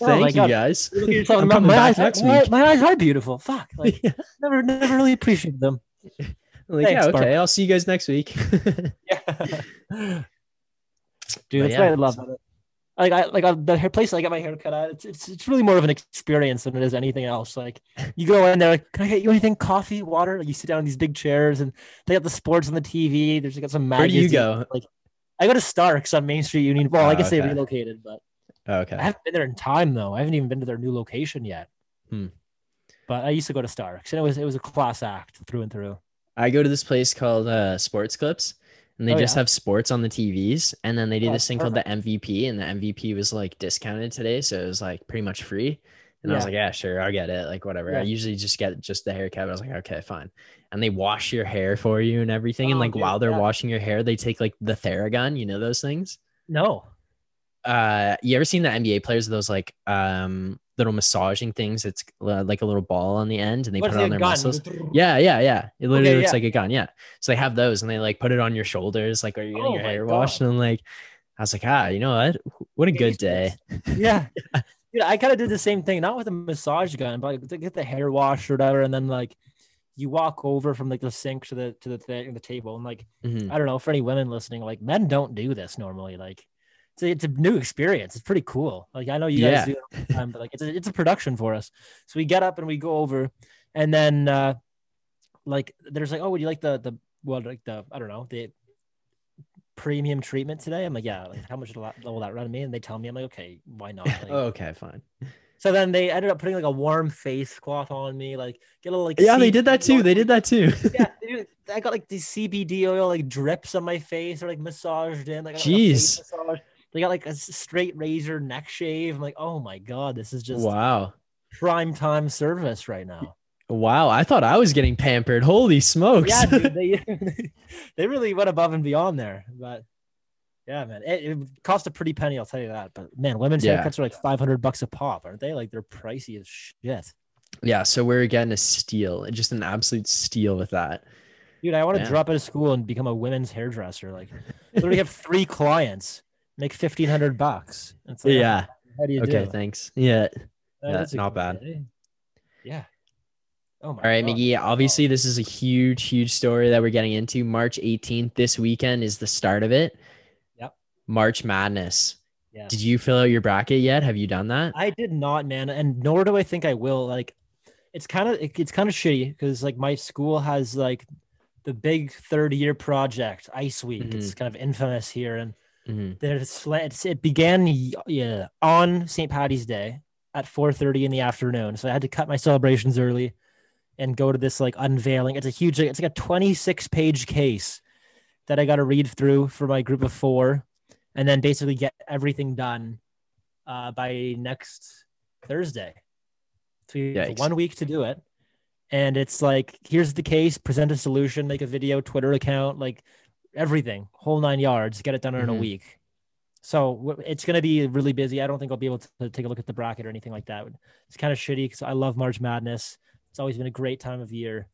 Oh thank you guys You yourself my, my eyes, my, my eyes are beautiful. Fuck. Like Yeah. never never really appreciated them. like Thanks, yeah Bart. okay i'll see you guys next week Yeah. But Dude, that's yeah. what I love. about it. Like I like uh, the hair place I get my hair cut at. It's, it's it's really more of an experience than it is anything else. Like you go in there, like, can I get you anything? Coffee, water? Like, you sit down in these big chairs, and they got the sports on the TV. There's got some. Magazines. where do you go Like I go to Starks on Main Street Union. Well, I Oh, guess they okay. relocated, but okay I haven't been there in time though. I haven't even been to their new location yet. Hmm. But I used to go to Starks, and it was it was a class act through and through. I go to this place called uh, Sports Clips, and they Oh, just yeah. have sports on the TVs. And then they do Oh, this thing called the MVP, and the MVP was like discounted today, so it was like pretty much free. And I was like, yeah, sure, I'll get it. Like, whatever. I usually just get just the haircut. I was like, okay, fine. And they wash your hair for you and everything. and Oh, like dude, while they're yeah. washing your hair, they take like the Theragun, you know, those things. No. Uh, you ever seen the NBA players, those like um little massaging things? It's uh, like a little ball on the end and they What's put it on their gun? muscles. Yeah, yeah, yeah. It literally Okay, looks yeah. like a gun. Yeah. So they have those and they like put it on your shoulders. Like, are you getting Oh your hair washed? And I'm like, I was like, ah, you know what? What a good day. yeah. Dude, I kind of did the same thing, not with a massage gun, but like, to get the hair wash or whatever, and then like you walk over from like the sink to the to the thing, the table, and like Mhm. I don't know for any women listening, like men don't do this normally. Like it's a, it's a new experience. It's pretty cool. Like I know you Yeah. guys do it all the time, but like it's a, it's a production for us. So we get up and we go over, and then uh like there's like, oh, would you like the the well like the I don't know the premium treatment today? I'm like, yeah. Like how much will that, run me? And they tell me, I'm like, okay, why not? Like, Oh, okay, fine. So then they ended up putting like a warm face cloth on me, like get a little like Yeah, they did that too. oil- They did that too. yeah, I got like these CBD oil like drips on my face or like massaged in. Like, got, like, a face Jeez. massage. They got like a straight razor neck shave. I'm like, oh my god, this is just wow. prime time service right now. Wow. I thought I was getting pampered. Holy smokes. Yeah, dude, they they really went above and beyond there. But yeah, man, it, it cost a pretty penny. I'll tell you that. But man, women's Yeah. haircuts are like 500 bucks a pop, aren't they? Like they're pricey as shit. yeah. So we're getting a steal, just an absolute steal with that. Dude, I want to drop out of school and become a women's hairdresser. Like, literally have three clients, make fifteen hundred bucks. It's like, Yeah. How do you Okay. do? Thanks. Yeah. Yeah, that's not bad. idea. Yeah. Oh my. All right, God. Miggy. Obviously, this is a huge, huge story that we're getting into. March 18th, this weekend, is the start of it. Yep. March Madness. Yeah. Did you fill out your bracket yet? Have you done that? I did not, man, and nor do I think I will. Like, it's kind of it's kind of shitty because like my school has like the big third year project, Ice Week. Mm-hmm. It's kind of infamous here, and Mhm. there's it began yeah on St. Patty's Day at 4:30 in the afternoon. So I had to cut my celebrations early and go to this like unveiling. It's a huge it's like a 26 page case that I got to read through for my group of 4 and then basically get everything done uh, by next Thursday. So you have one week to do it. And it's like, here's the case, present a solution, make a video, Twitter account, like everything, whole nine yards, get it done in a Mhm. week. So it's going to be really busy. I don't think I'll be able to take a look at the bracket or anything like that. It's kind of shitty because I love March Madness. It's always been a great time of year.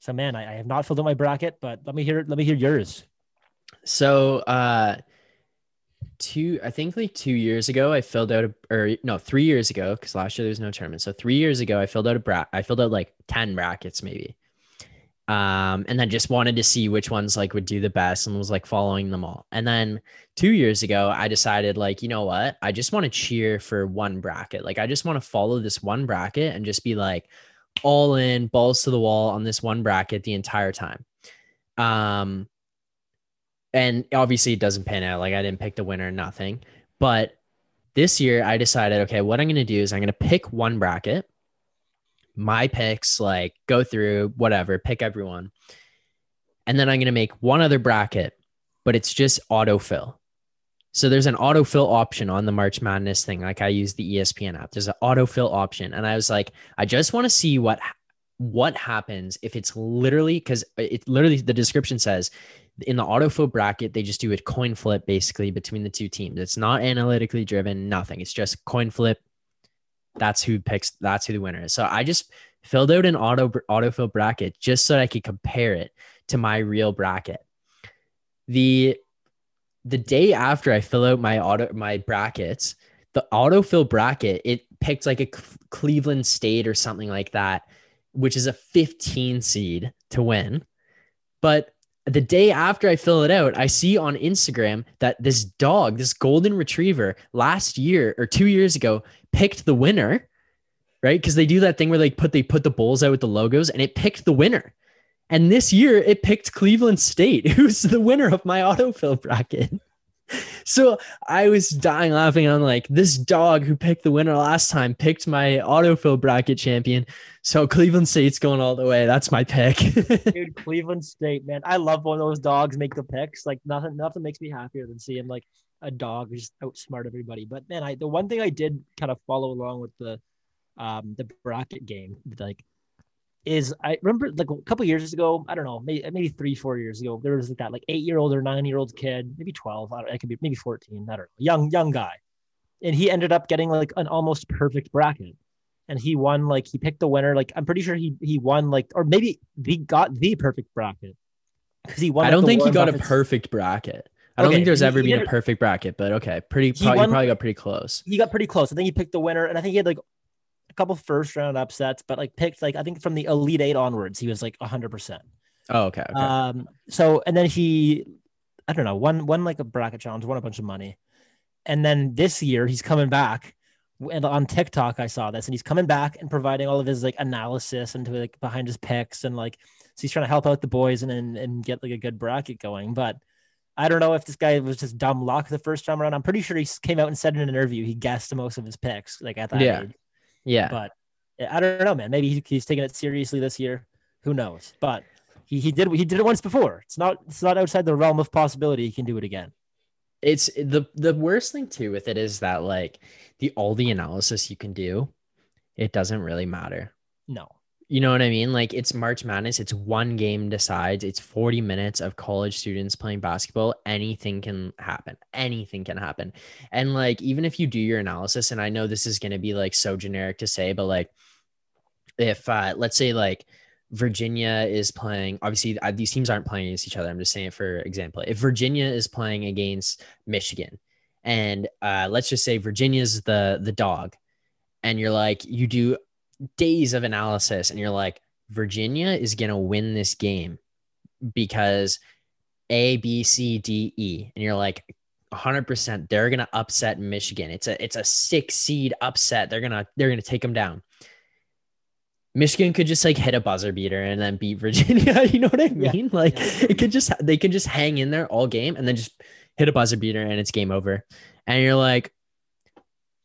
So man, I, I have not filled out my bracket, but let me hear let me hear yours. So, uh, two, I think like two years ago, I filled out a, or no, three years ago, because last year there was no tournament. So three years ago, I filled out a bra, I filled out like 10 brackets maybe. Um, and then just wanted to see which ones like would do the best and was like following them all. And then two years ago, I decided like, you know what? I just want to cheer for one bracket. Like, I just want to follow this one bracket and just be like all in, balls to the wall on this one bracket the entire time. Um, and obviously it doesn't pan out. Like I didn't pick the winner, nothing. But this year I decided, okay, what I'm gonna do is I'm gonna pick one bracket, my picks, like go through whatever, pick everyone, and then I'm gonna make one other bracket, but it's just autofill. So there's an autofill option on the March Madness thing. Like I use the ESPN app. There's an autofill option, and I was like, I just want to see what what happens if it's literally because it literally the description says in the autofill bracket they just do a coin flip basically between the two teams. It's not analytically driven, nothing. It's just coin flip. That's who picks. That's who the winner is. So I just filled out an auto autofill bracket just so I could compare it to my real bracket. The the day after I fill out my auto my brackets, the autofill bracket it picked like a Cleveland State or something like that, which is a 15 seed to win. But the day after I fill it out, I see on Instagram that this dog, this golden retriever, last year or two years ago, picked the winner, right? Because they do that thing where they put they put the bowls out with the logos, and it picked the winner. And this year, it picked Cleveland State, who's the winner of my autofill bracket. So I was dying laughing. I'm like, this dog who picked the winner last time picked my autofill bracket champion. So Cleveland State's going all the way. That's my pick. Dude, Cleveland State, man. I love when those dogs make the picks. Like nothing, nothing makes me happier than seeing like a dog just outsmart everybody. But man, I the one thing I did kind of follow along with the um, the bracket game, like, is I remember like a couple years ago, I don't know, maybe maybe three, four years ago, there was like that like eight year old or nine year old kid, maybe twelve, I don't, know, it could be maybe fourteen, I don't know, young young guy, and he ended up getting like an almost perfect bracket, and he won like he picked the winner, like I'm pretty sure he he won like or maybe he got the perfect bracket because he won. I don't the think he got a perfect bracket. I don't Okay, think there's he- ever he been did- a perfect bracket, but okay, pretty. Probably, won- probably got pretty close. he got pretty close. I think he picked the winner, and I think he had like a couple first round upsets, but like picked like I think from the elite eight onwards, he was like hundred percent. Oh, okay. okay. Um, so and then he, I don't know, won won like a bracket challenge, won a bunch of money, and then this year he's coming back. And on TikTok, I saw this, and he's coming back and providing all of his like analysis into like behind his picks, and like so he's trying to help out the boys and and, and get like a good bracket going. But I don't know if this guy was just dumb luck the first time around. I'm pretty sure he came out and said in an interview he guessed most of his picks like at that Yeah. age. Yeah. But I don't know, man. Maybe he, he's taking it seriously this year. Who knows? But he, he did he did it once before. It's not it's not outside the realm of possibility. He can do it again. it's the the worst thing too with it is that like the all the analysis you can do, it doesn't really matter. No. You know what I mean? Like it's March Madness. It's one game decides. It's 40 minutes of college students playing basketball. Anything can happen. Anything can happen. And like even if you do your analysis, and I know this is going to be like so generic to say, but like if uh, let's say like Virginia is playing, obviously these teams aren't playing against each other. I'm just saying for example. If Virginia is playing against Michigan, and uh, let's just say Virginia's the the dog, and you're like you do days of analysis and you're like virginia is going to win this game because a b c d e. And you're like 100% they're going to upset michigan. It's a it's a six seed upset. They're going to they're going to take them down. Michigan could just like hit a buzzer beater and then beat virginia. You know what i Yeah. mean? Like Yeah. it could just they could just hang in there all game and then just hit a buzzer beater and it's game over. And you're like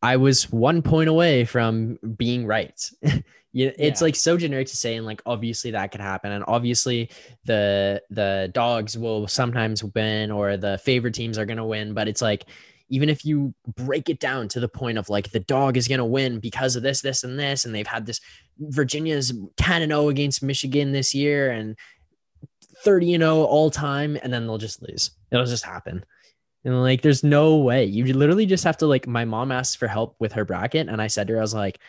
I was one point away from being right. it's Yeah. like so generic to say, and like obviously that could happen, and obviously the the dogs will sometimes win, or the favorite teams are gonna win. But it's like even if you break it down to the point of like the dog is gonna win because of this, this, and this, and they've had this Virginia's ten and zero against Michigan this year, and thirty and zero all time, and then they'll just lose. It'll just happen. And like, there's no way. You literally just have to like. My mom asked for help with her bracket, and I said to her, I was like,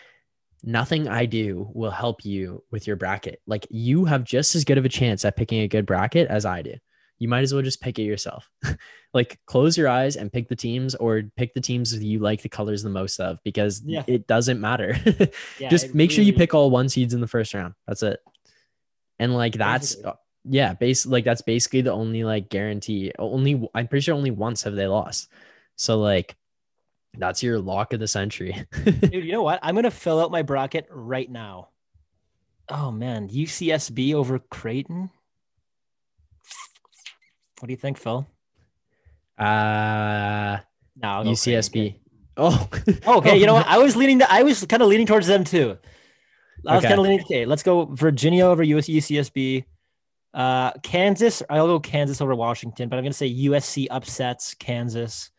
"Nothing I do will help you with your bracket. Like, you have just as good of a chance at picking a good bracket as I do. You might as well just pick it yourself. like, close your eyes and pick the teams, or pick the teams that you like the colors the most of, because Yeah. it doesn't matter. Yeah, just make sure you pick all one seeds in the first round. That's it. And like that's Basically. Yeah, base like that's basically the only like guarantee. Only I'm pretty sure only once have they lost. So like that's your lock of the century. Dude, you know what? I'm gonna fill out my bracket right now. Oh man, UCSB over Creighton. What do you think, Phil? uh No, go Creighton. UCSB. Oh, Oh, okay. You know what? I was leaning. To, I was kind of leaning towards them too. I was Okay. kind of leaning. Okay, let's go Virginia over US, UCSB. Uh, Kansas. I'll go Kansas over Washington, but I'm gonna say USC upsets Kansas.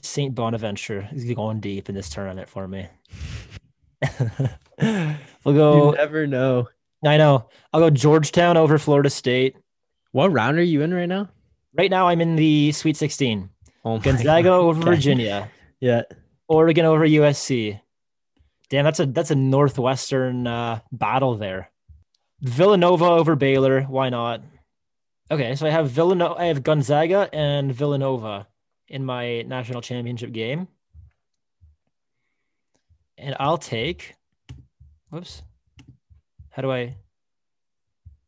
St. Bonaventure is going deep in this tournament for me. we'll You go. never know. I know. I'll go Georgetown over Florida State. What round are you in right now? Right now, I'm in the Sweet 16. Oh Gonzaga God. over Okay. Virginia. Yeah. Oregon over USC. Damn, that's a that's a northwestern uh, battle there. Villanova over Baylor. Why not? Okay, so I have Villanova. I have Gonzaga and Villanova in my national championship game, and I'll take. Whoops. How do I?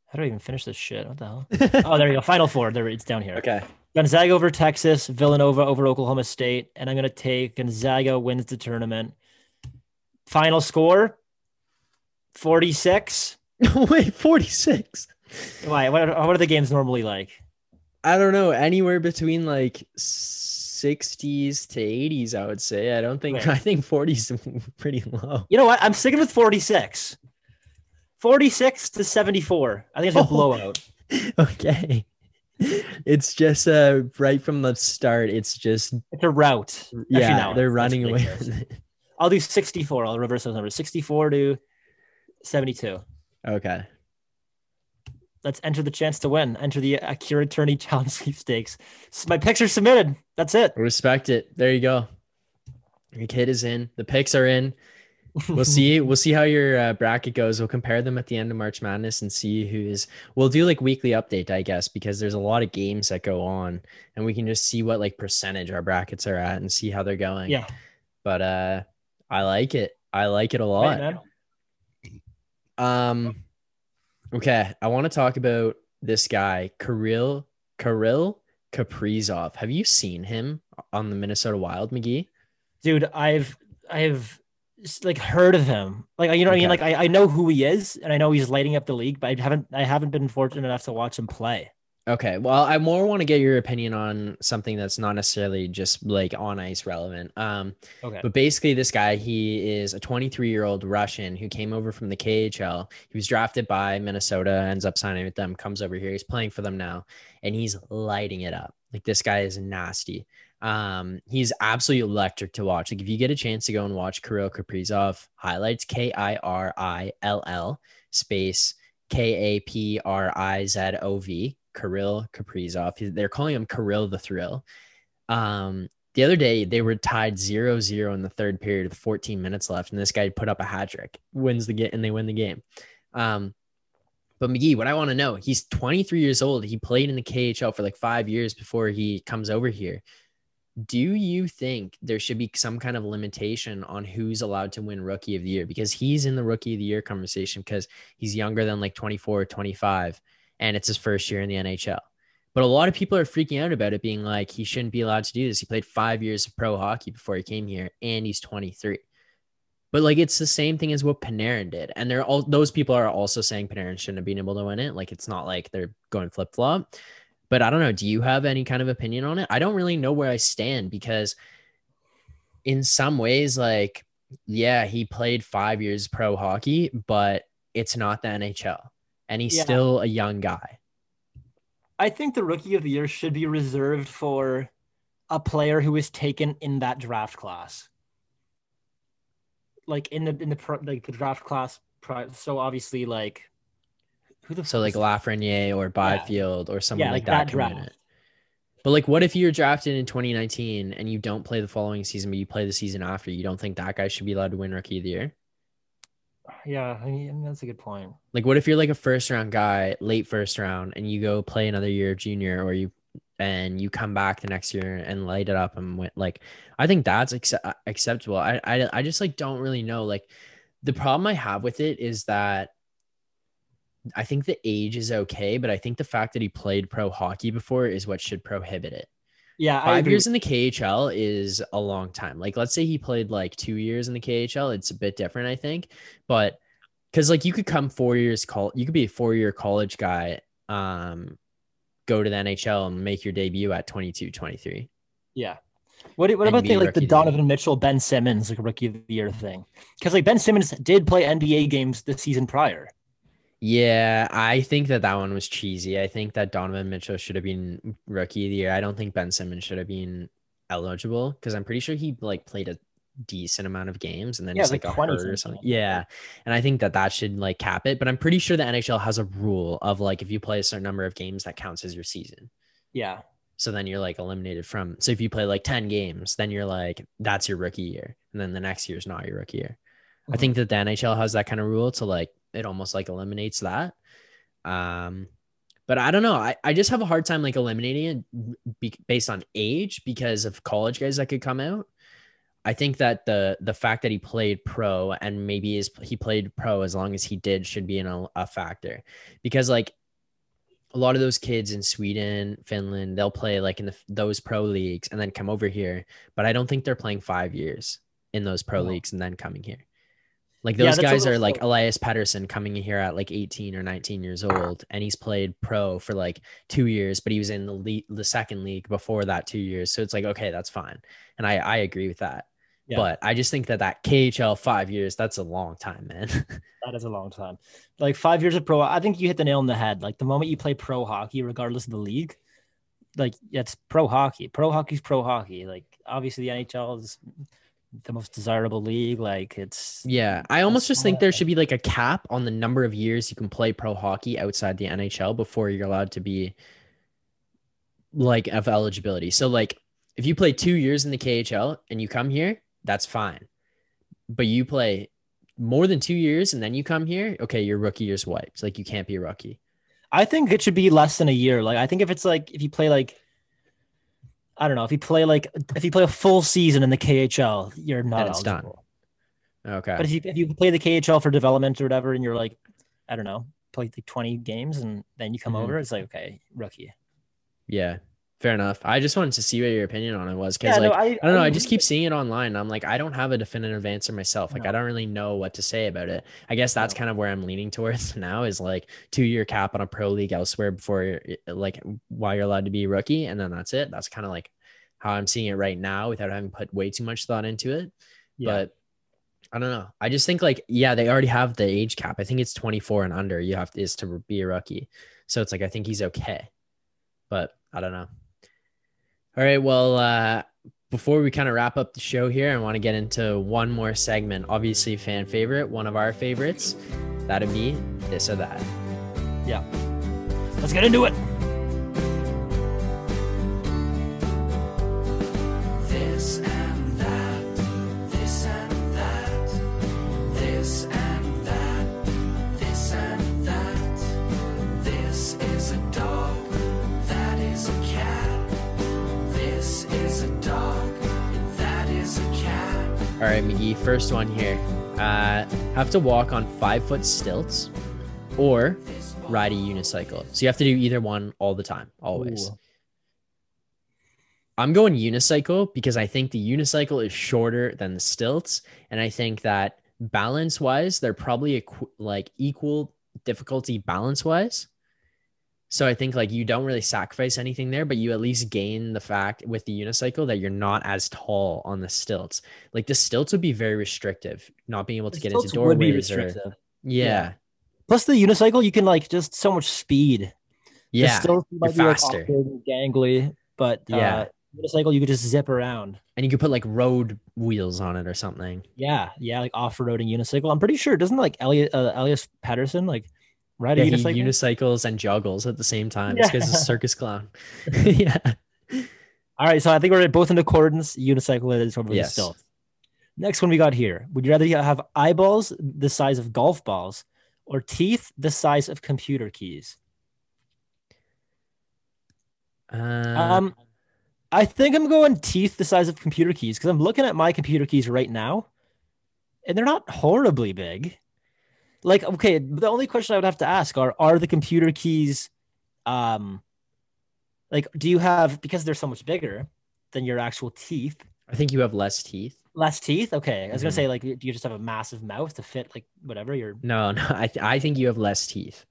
How do I even finish this shit? What the hell? oh, there you go. Final four. There, it's down here. Okay. Gonzaga over Texas, Villanova over Oklahoma State, and I'm going to take Gonzaga wins the tournament. Final score 46. Wait, 46. Why? What are, what are the games normally like? I don't know, anywhere between like 60s to 80s, I would say. I don't think Wait. I think 40 is pretty low. You know what? I'm sticking with 46. 46 to 74. I think it's a Oh. blowout. Okay. It's just uh right from the start, it's just It's a rout. Actually, yeah, no, they're running away ridiculous. with it. I'll do 64. I'll reverse those numbers. 64 to 72. Okay. Let's enter the chance to win. Enter the Akira Tourney Challenge sweepstakes. My picks are submitted. That's it. Respect it. There you go. Your kid is in. The picks are in. We'll see. We'll see how your uh, bracket goes. We'll compare them at the end of March Madness and see who is. We'll do like weekly update, I guess, because there's a lot of games that go on, and we can just see what like percentage our brackets are at and see how they're going. Yeah. But uh, I like it. I like it a Right, lot. man. Um, okay, I want to talk about this guy, Kirill Kirill Kaprizov. Have you seen him on the Minnesota Wild, McGee? Dude, I've I've like heard of him. Like you know what I mean? Like I, I know who he is and I know he's lighting up the league, but I haven't I haven't been fortunate enough to watch him play. Okay, well, I more want to get your opinion on something that's not necessarily just like on ice relevant. Um, Okay. But basically, this guy, he is a 23 year old Russian who came over from the KHL. He was drafted by Minnesota, ends up signing with them, comes over here. He's playing for them now, and he's lighting it up. Like this guy is nasty. Um, he's absolutely electric to watch. Like if you get a chance to go and watch Kirill Kaprizov highlights, K I R I L L space K A P R I Z O V, Kirill Kaprizov. They're calling him Kirill the Thrill. Um, the other day they were tied 0-0 in the third period with 14 minutes left, and this guy put up a hat trick, wins the game, and they win the game. Um, but McGee, what I want to know, he's 23 years old. He played in the KHL for like five years before he comes over here. Do you think there should be some kind of limitation on who's allowed to win rookie of the year? Because he's in the rookie of the year conversation because he's younger than like 24 or 25, and it's his first year in the NHL. But a lot of people are freaking out about it, being like, he shouldn't be allowed to do this. He played five years of pro hockey before he came here, and he's 23. But like, it's the same thing as what Panarin did, and they're all those people are also saying Panarin shouldn't have been able to win it. Like, it's not like they're going flip flop. But I don't know. Do you have any kind of opinion on it? I don't really know where I stand because, in some ways, like, yeah, he played five years pro hockey, but it's not the NHL, and he's Yeah. still a young guy. I think the rookie of the year should be reserved for a player who is taken in that draft class. Like in the in the like the draft class. So obviously, like who the So like Lafreniere or Byfield or someone Yeah, like like that, that draft. But like, what if you're drafted in 2019 and you don't play the following season, but you play the season after? You don't think that guy should be allowed to win Rookie of the Year? Yeah, I mean that's a good point. Like, what if you're like a first round guy, late first round, and you go play another year of junior, or you and you come back the next year and light it up and win? Like, I think that's acce- uh, acceptable. I, I I just like don't really know. Like, the problem I have with it is that I think the age is okay, but I think the fact that he played pro hockey before is what should prohibit it. Yeah, Five years in the KHL is a long time. Like, let's say he played like two years in the KHL, it's a bit different, I think. But because like you could come four years call, you could be a four year college guy, um, go to the NHL and make your debut at 22, 23. Yeah. What, what about the like the Donovan Mitchell, Ben Simmons, like rookie of the year thing? Because like Ben Simmons did play NBA games the season prior. Yeah, I think that that one was cheesy. I think that Donovan Mitchell should have been rookie of the year. I don't think Ben Simmons should have been eligible because I'm pretty sure he like played a decent amount of games and then Yeah, just like like, 20 hurt or something. Yeah, and I think that that should like cap it. But I'm pretty sure the NHL has a rule of like if you play a certain number of games, that counts as your season. Yeah. So then you're like eliminated from. So if you play like 10 games, then you're like that's your rookie year, and then the next year is not your rookie year. I Mhm. think that the NHL has that kind of rule to like it almost like eliminates that. Um, but I don't know. I, I just have a hard time like eliminating it be, based on age because of college guys that could come out. I think that the the fact that he played pro and maybe is he played pro as long as he did should be in a, factor because like a lot of those kids in Sweden, Finland, they'll play like in the, those pro leagues and then come over here. But I don't think they're playing five years in those pro leagues and then coming here. Like those a guys are like. Elias Pettersson coming in here at like 18 or 19 years old, and he's played pro for like two years, but he was in the league, the second league before that two years. So it's like, okay, that's fine. And I, I agree with that. Yeah. But I just think that that KHL five years, that's a long time, man. That is a long time. Like five years of pro, I think you hit the nail on the head. Like the moment you play pro hockey, regardless of the league, like it's pro hockey. Pro hockey's pro hockey. Like obviously the NHL is the most desirable league. Like it's Yeah, I almost just think there should be like a cap on the number of years you can play pro hockey outside the NHL before you're allowed to be like of eligibility. So like if you play 2 years in the KHL and you come here, that's fine. But you play more than 2 years and then you come here, okay, your rookie year's wiped. Like you can't be a rookie. I think it should be less than a year. Like I think if it's like if you play like I don't know, if you play like if you play a full season in the KHL, you're not Then it's done. Okay. But if you if you play the KHL for development or whatever, and you're like, I don't know, play like 20 games and then you come Mhm. over, it's like okay, rookie. yeah. Fair enough. I just wanted to see what your opinion on it was cuz Yeah, no, like I, I don't know. I just keep seeing it online. I'm like, I don't have a definitive answer myself. Like, No. I don't really know what to say about it. I guess that's No. kind of where I'm leaning towards now is like two year cap on a pro league elsewhere before like while you're allowed to be a rookie. And then that's it. That's kind of like how I'm seeing it right now without having put way too much thought into it. Yeah. But I don't know. I just think like, yeah, they already have the age cap. I think it's 24 and under you have is to be a rookie. So it's like, I think he's okay, but I don't know. All right. Well, uh, before we kind of wrap up the show here, I want to get into one more segment. Obviously, fan favorite, one of our favorites. That'd be this or that. Yeah. Let's get into it. Right, McGee, first one here. Uh, have to walk on five foot stilts or ride a unicycle. So you have to do either one all the time, always. Ooh. I'm going unicycle because I think the unicycle is shorter than the stilts, and I think that balance wise, they're probably equ- like equal difficulty balance wise. So I think like you don't really sacrifice anything there, but you at least gain the fact with the unicycle that you're not as tall on the stilts. Like the stilts would be very restrictive, not being able to The get into stilts would be doorways. Or, yeah, Yeah. Plus the unicycle, you can like just so much speed. The yeah, stilts might be, like, faster. and gangly, but Yeah. uh, unicycle you could just zip around. and you could put like road wheels on it or something. Yeah, yeah, like off-roading unicycle. I'm pretty sure doesn't like Elliot uh, Elias Pettersson like ride Yeah, a he unicycle? unicycles and juggles at the same time. This guy's a circus clown. yeah. All right, so I think we're both in accordance. Unicycle is over Yes. Next one we got here. Would you rather have eyeballs the size of golf balls or teeth the size of computer keys? Uh, Um, I think I'm going teeth the size of computer keys because I'm looking at my computer keys right now, and they're not horribly big. Like, okay, the only question I would have to ask are: Are the computer keys, um, like, do you have because they're so much bigger than your actual teeth? I think you have less teeth. Less teeth? Okay, I was gonna Mhm. say like, do you just have a massive mouth to fit like whatever your? No, no, I, th- I think you have less teeth.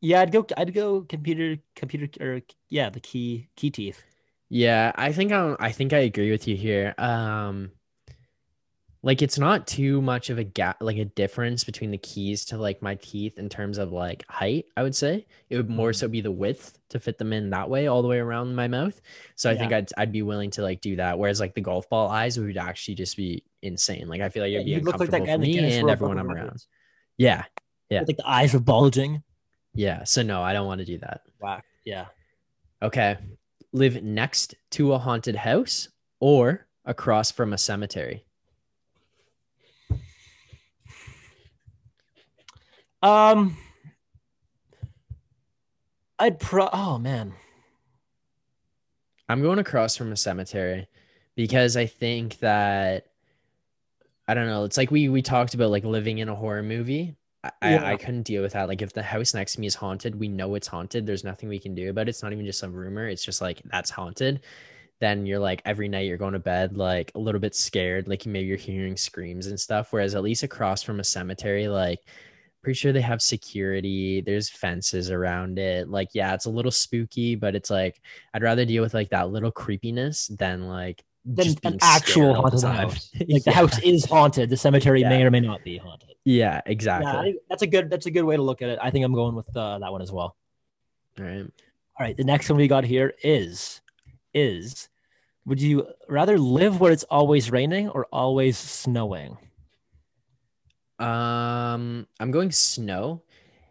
Yeah, I'd go. I'd go computer, computer, or yeah, the key, key teeth. Yeah, I think I'm, I think I agree with you here. Um, like it's not too much of a gap, like a difference between the keys to like my teeth in terms of like height. I would say it would more Mhm. so be the width to fit them in that way all the way around my mouth. So I think I'd I'd be willing to like do that. Whereas like the golf ball eyes would actually just be insane. Like I feel like it'd be you look like that uncomfortable guy for me and everyone I'm around. Yeah, Yeah. Like the eyes are bulging. yeah. So no, I don't want to do that. Wow. Yeah. Okay. Live next to a haunted house or across from a cemetery. Um, I'd pro. Oh man. I'm going across from a cemetery because I think that I don't know. It's like we we talked about like living in a horror movie. I, Yeah. I, I couldn't deal with that. Like if the house next to me is haunted, we know it's haunted. There's nothing we can do about it. It's not even just some rumor. It's just like that's haunted. Then you're like every night you're going to bed like a little bit scared, like maybe you're hearing screams and stuff. Whereas at least across from a cemetery, like pretty sure they have security. There's fences around it. Like yeah, it's a little spooky, but it's like I'd rather deal with like that little creepiness than like Than just an actual scared all the haunted house. Like the house is haunted. The cemetery may or may not be haunted. Yeah, exactly. Yeah, that's a good. That's a good way to look at it. I think I'm going with uh, that one as well. All right. All right. The next one we got here is is Would you rather live where it's always raining or always snowing? Um, I'm going snow,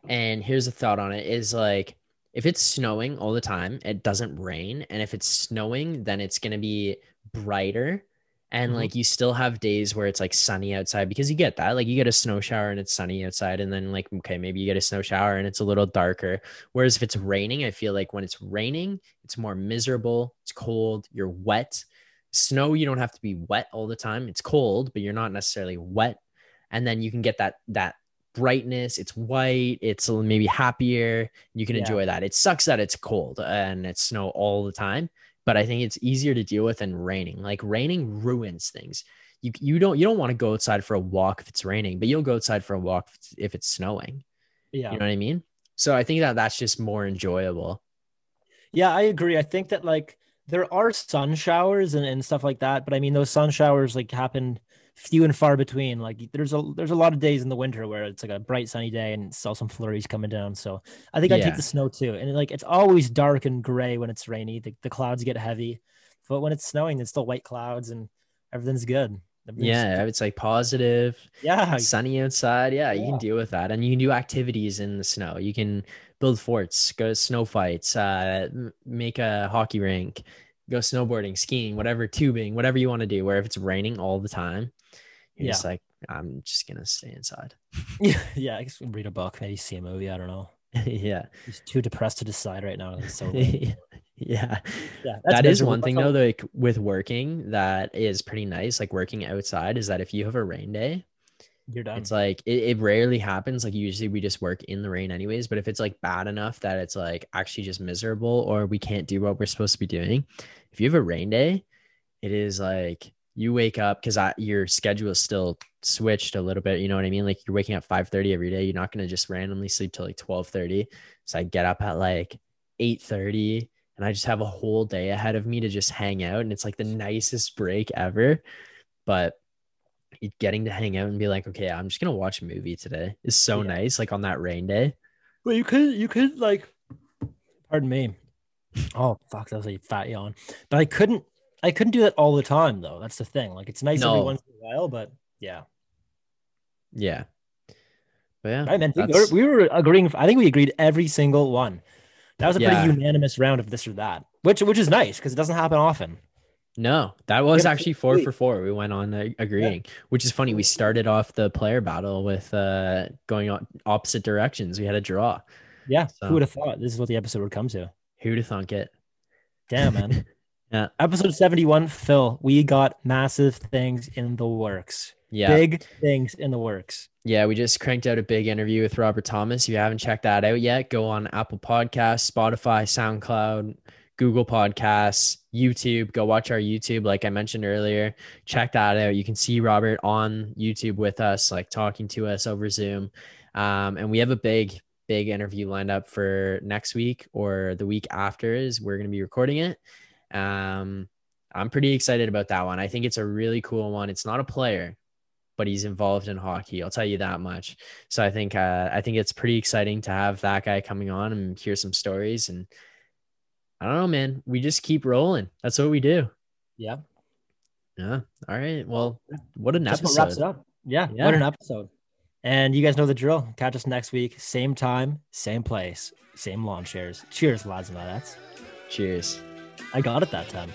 and here's a thought on it: is like if it's snowing all the time, it doesn't rain, and if it's snowing, then it's gonna be brighter, and Mhm. like you still have days where it's like sunny outside because you get that, like you get a snow shower and it's sunny outside, and then like okay, maybe you get a snow shower and it's a little darker. Whereas if it's raining, I feel like when it's raining, it's more miserable, it's cold, you're wet. Snow, you don't have to be wet all the time. It's cold, but you're not necessarily wet and then you can get that that brightness. It's white. It's maybe happier. You can Yeah. enjoy that. It sucks that it's cold and it's snow all the time but i think it's easier to deal with than raining. Like raining ruins things. You, you don't you don't want to go outside for a walk if it's raining but you'll go outside for a walk if it's, if it's snowing. Yeah. you know what i mean? So i think that that's just more enjoyable. Yeah, I agree. I think that like there are sun showers and, and stuff like that, but I mean those sun showers like happen few and far between. Like there's a there's a lot of days in the winter where it's like a bright sunny day and saw some flurries coming down. So I think I take the snow too. And like it's always dark and gray when it's rainy. The, the clouds get heavy, but when it's snowing, it's still white clouds and everything's good. Everything's- yeah it's like positive yeah, sunny outside yeah, you can deal with that and you can do activities in the snow you can build forts go to snow fights uh make a hockey rink go snowboarding skiing whatever tubing whatever you want to do where if it's raining all the time you're just like i'm just gonna stay inside yeah, yeah. I guess read a book, maybe see a movie. I don't know. yeah He's too depressed to decide right now. So yeah yeah, that is one thing though like with working that is pretty nice like working outside is that if you have a rain day You're done. It's like it, it rarely happens. Like usually we just work in the rain anyways. But if it's like bad enough that it's like actually just miserable or we can't do what we're supposed to be doing, if you have a rain day, it is like you wake up because I your schedule is still switched a little bit. You know what I mean? Like you're waking up 5 30 every day. You're not gonna just randomly sleep till like 12 30. So I get up at like 8 30 and I just have a whole day ahead of me to just hang out. And it's like the nicest break ever. But getting to hang out and be like, okay, I'm just gonna watch a movie today is so Yeah. nice. Like on that rain day. Well, you could, you could like, pardon me. Oh fuck, that was a fat yawn. But I couldn't, I couldn't do that all the time though. That's the thing. Like, it's nice every once in a while, but yeah. Yeah. But yeah, I meant we were, we were agreeing. I think we agreed every single one. That was a Yeah. pretty unanimous round of this or that, which which is nice because it doesn't happen often. no, that was Yeah, actually four for four. We went on uh, agreeing, which is funny. We started off the player battle with uh going on opposite directions. We had a draw. Yeah, So- who would have thought this is what the episode would come to? Who'd have thunk it? Damn, man. Yeah. Episode seventy-one, Phil. We got massive things in the works. Yeah. Big things in the works. Yeah, we just cranked out a big interview with Robert Thomas. If you haven't checked that out yet, go on Apple Podcasts, Spotify, SoundCloud, Google Podcasts, YouTube. Go watch our YouTube, like I mentioned earlier. Check that out. You can see Robert on YouTube with us, like talking to us over Zoom. Um, and we have a big, big interview lined up for next week or the week after. Is we're going to be recording it. Um, I'm pretty excited about that one. I think it's a really cool one. It's not a player, but he's involved in hockey. I'll tell you that much. So I think uh, I think it's pretty exciting to have that guy coming on and hear some stories. And I don't know, man. We just keep rolling. That's what we do. Yeah. Yeah. All right. Well, what an Just about wraps it episode. up. Yeah, Yeah. What an episode. And you guys know the drill. Catch us next week. Same time, same place, same lawn chairs. Cheers, lads and lads. Cheers. I got it that time.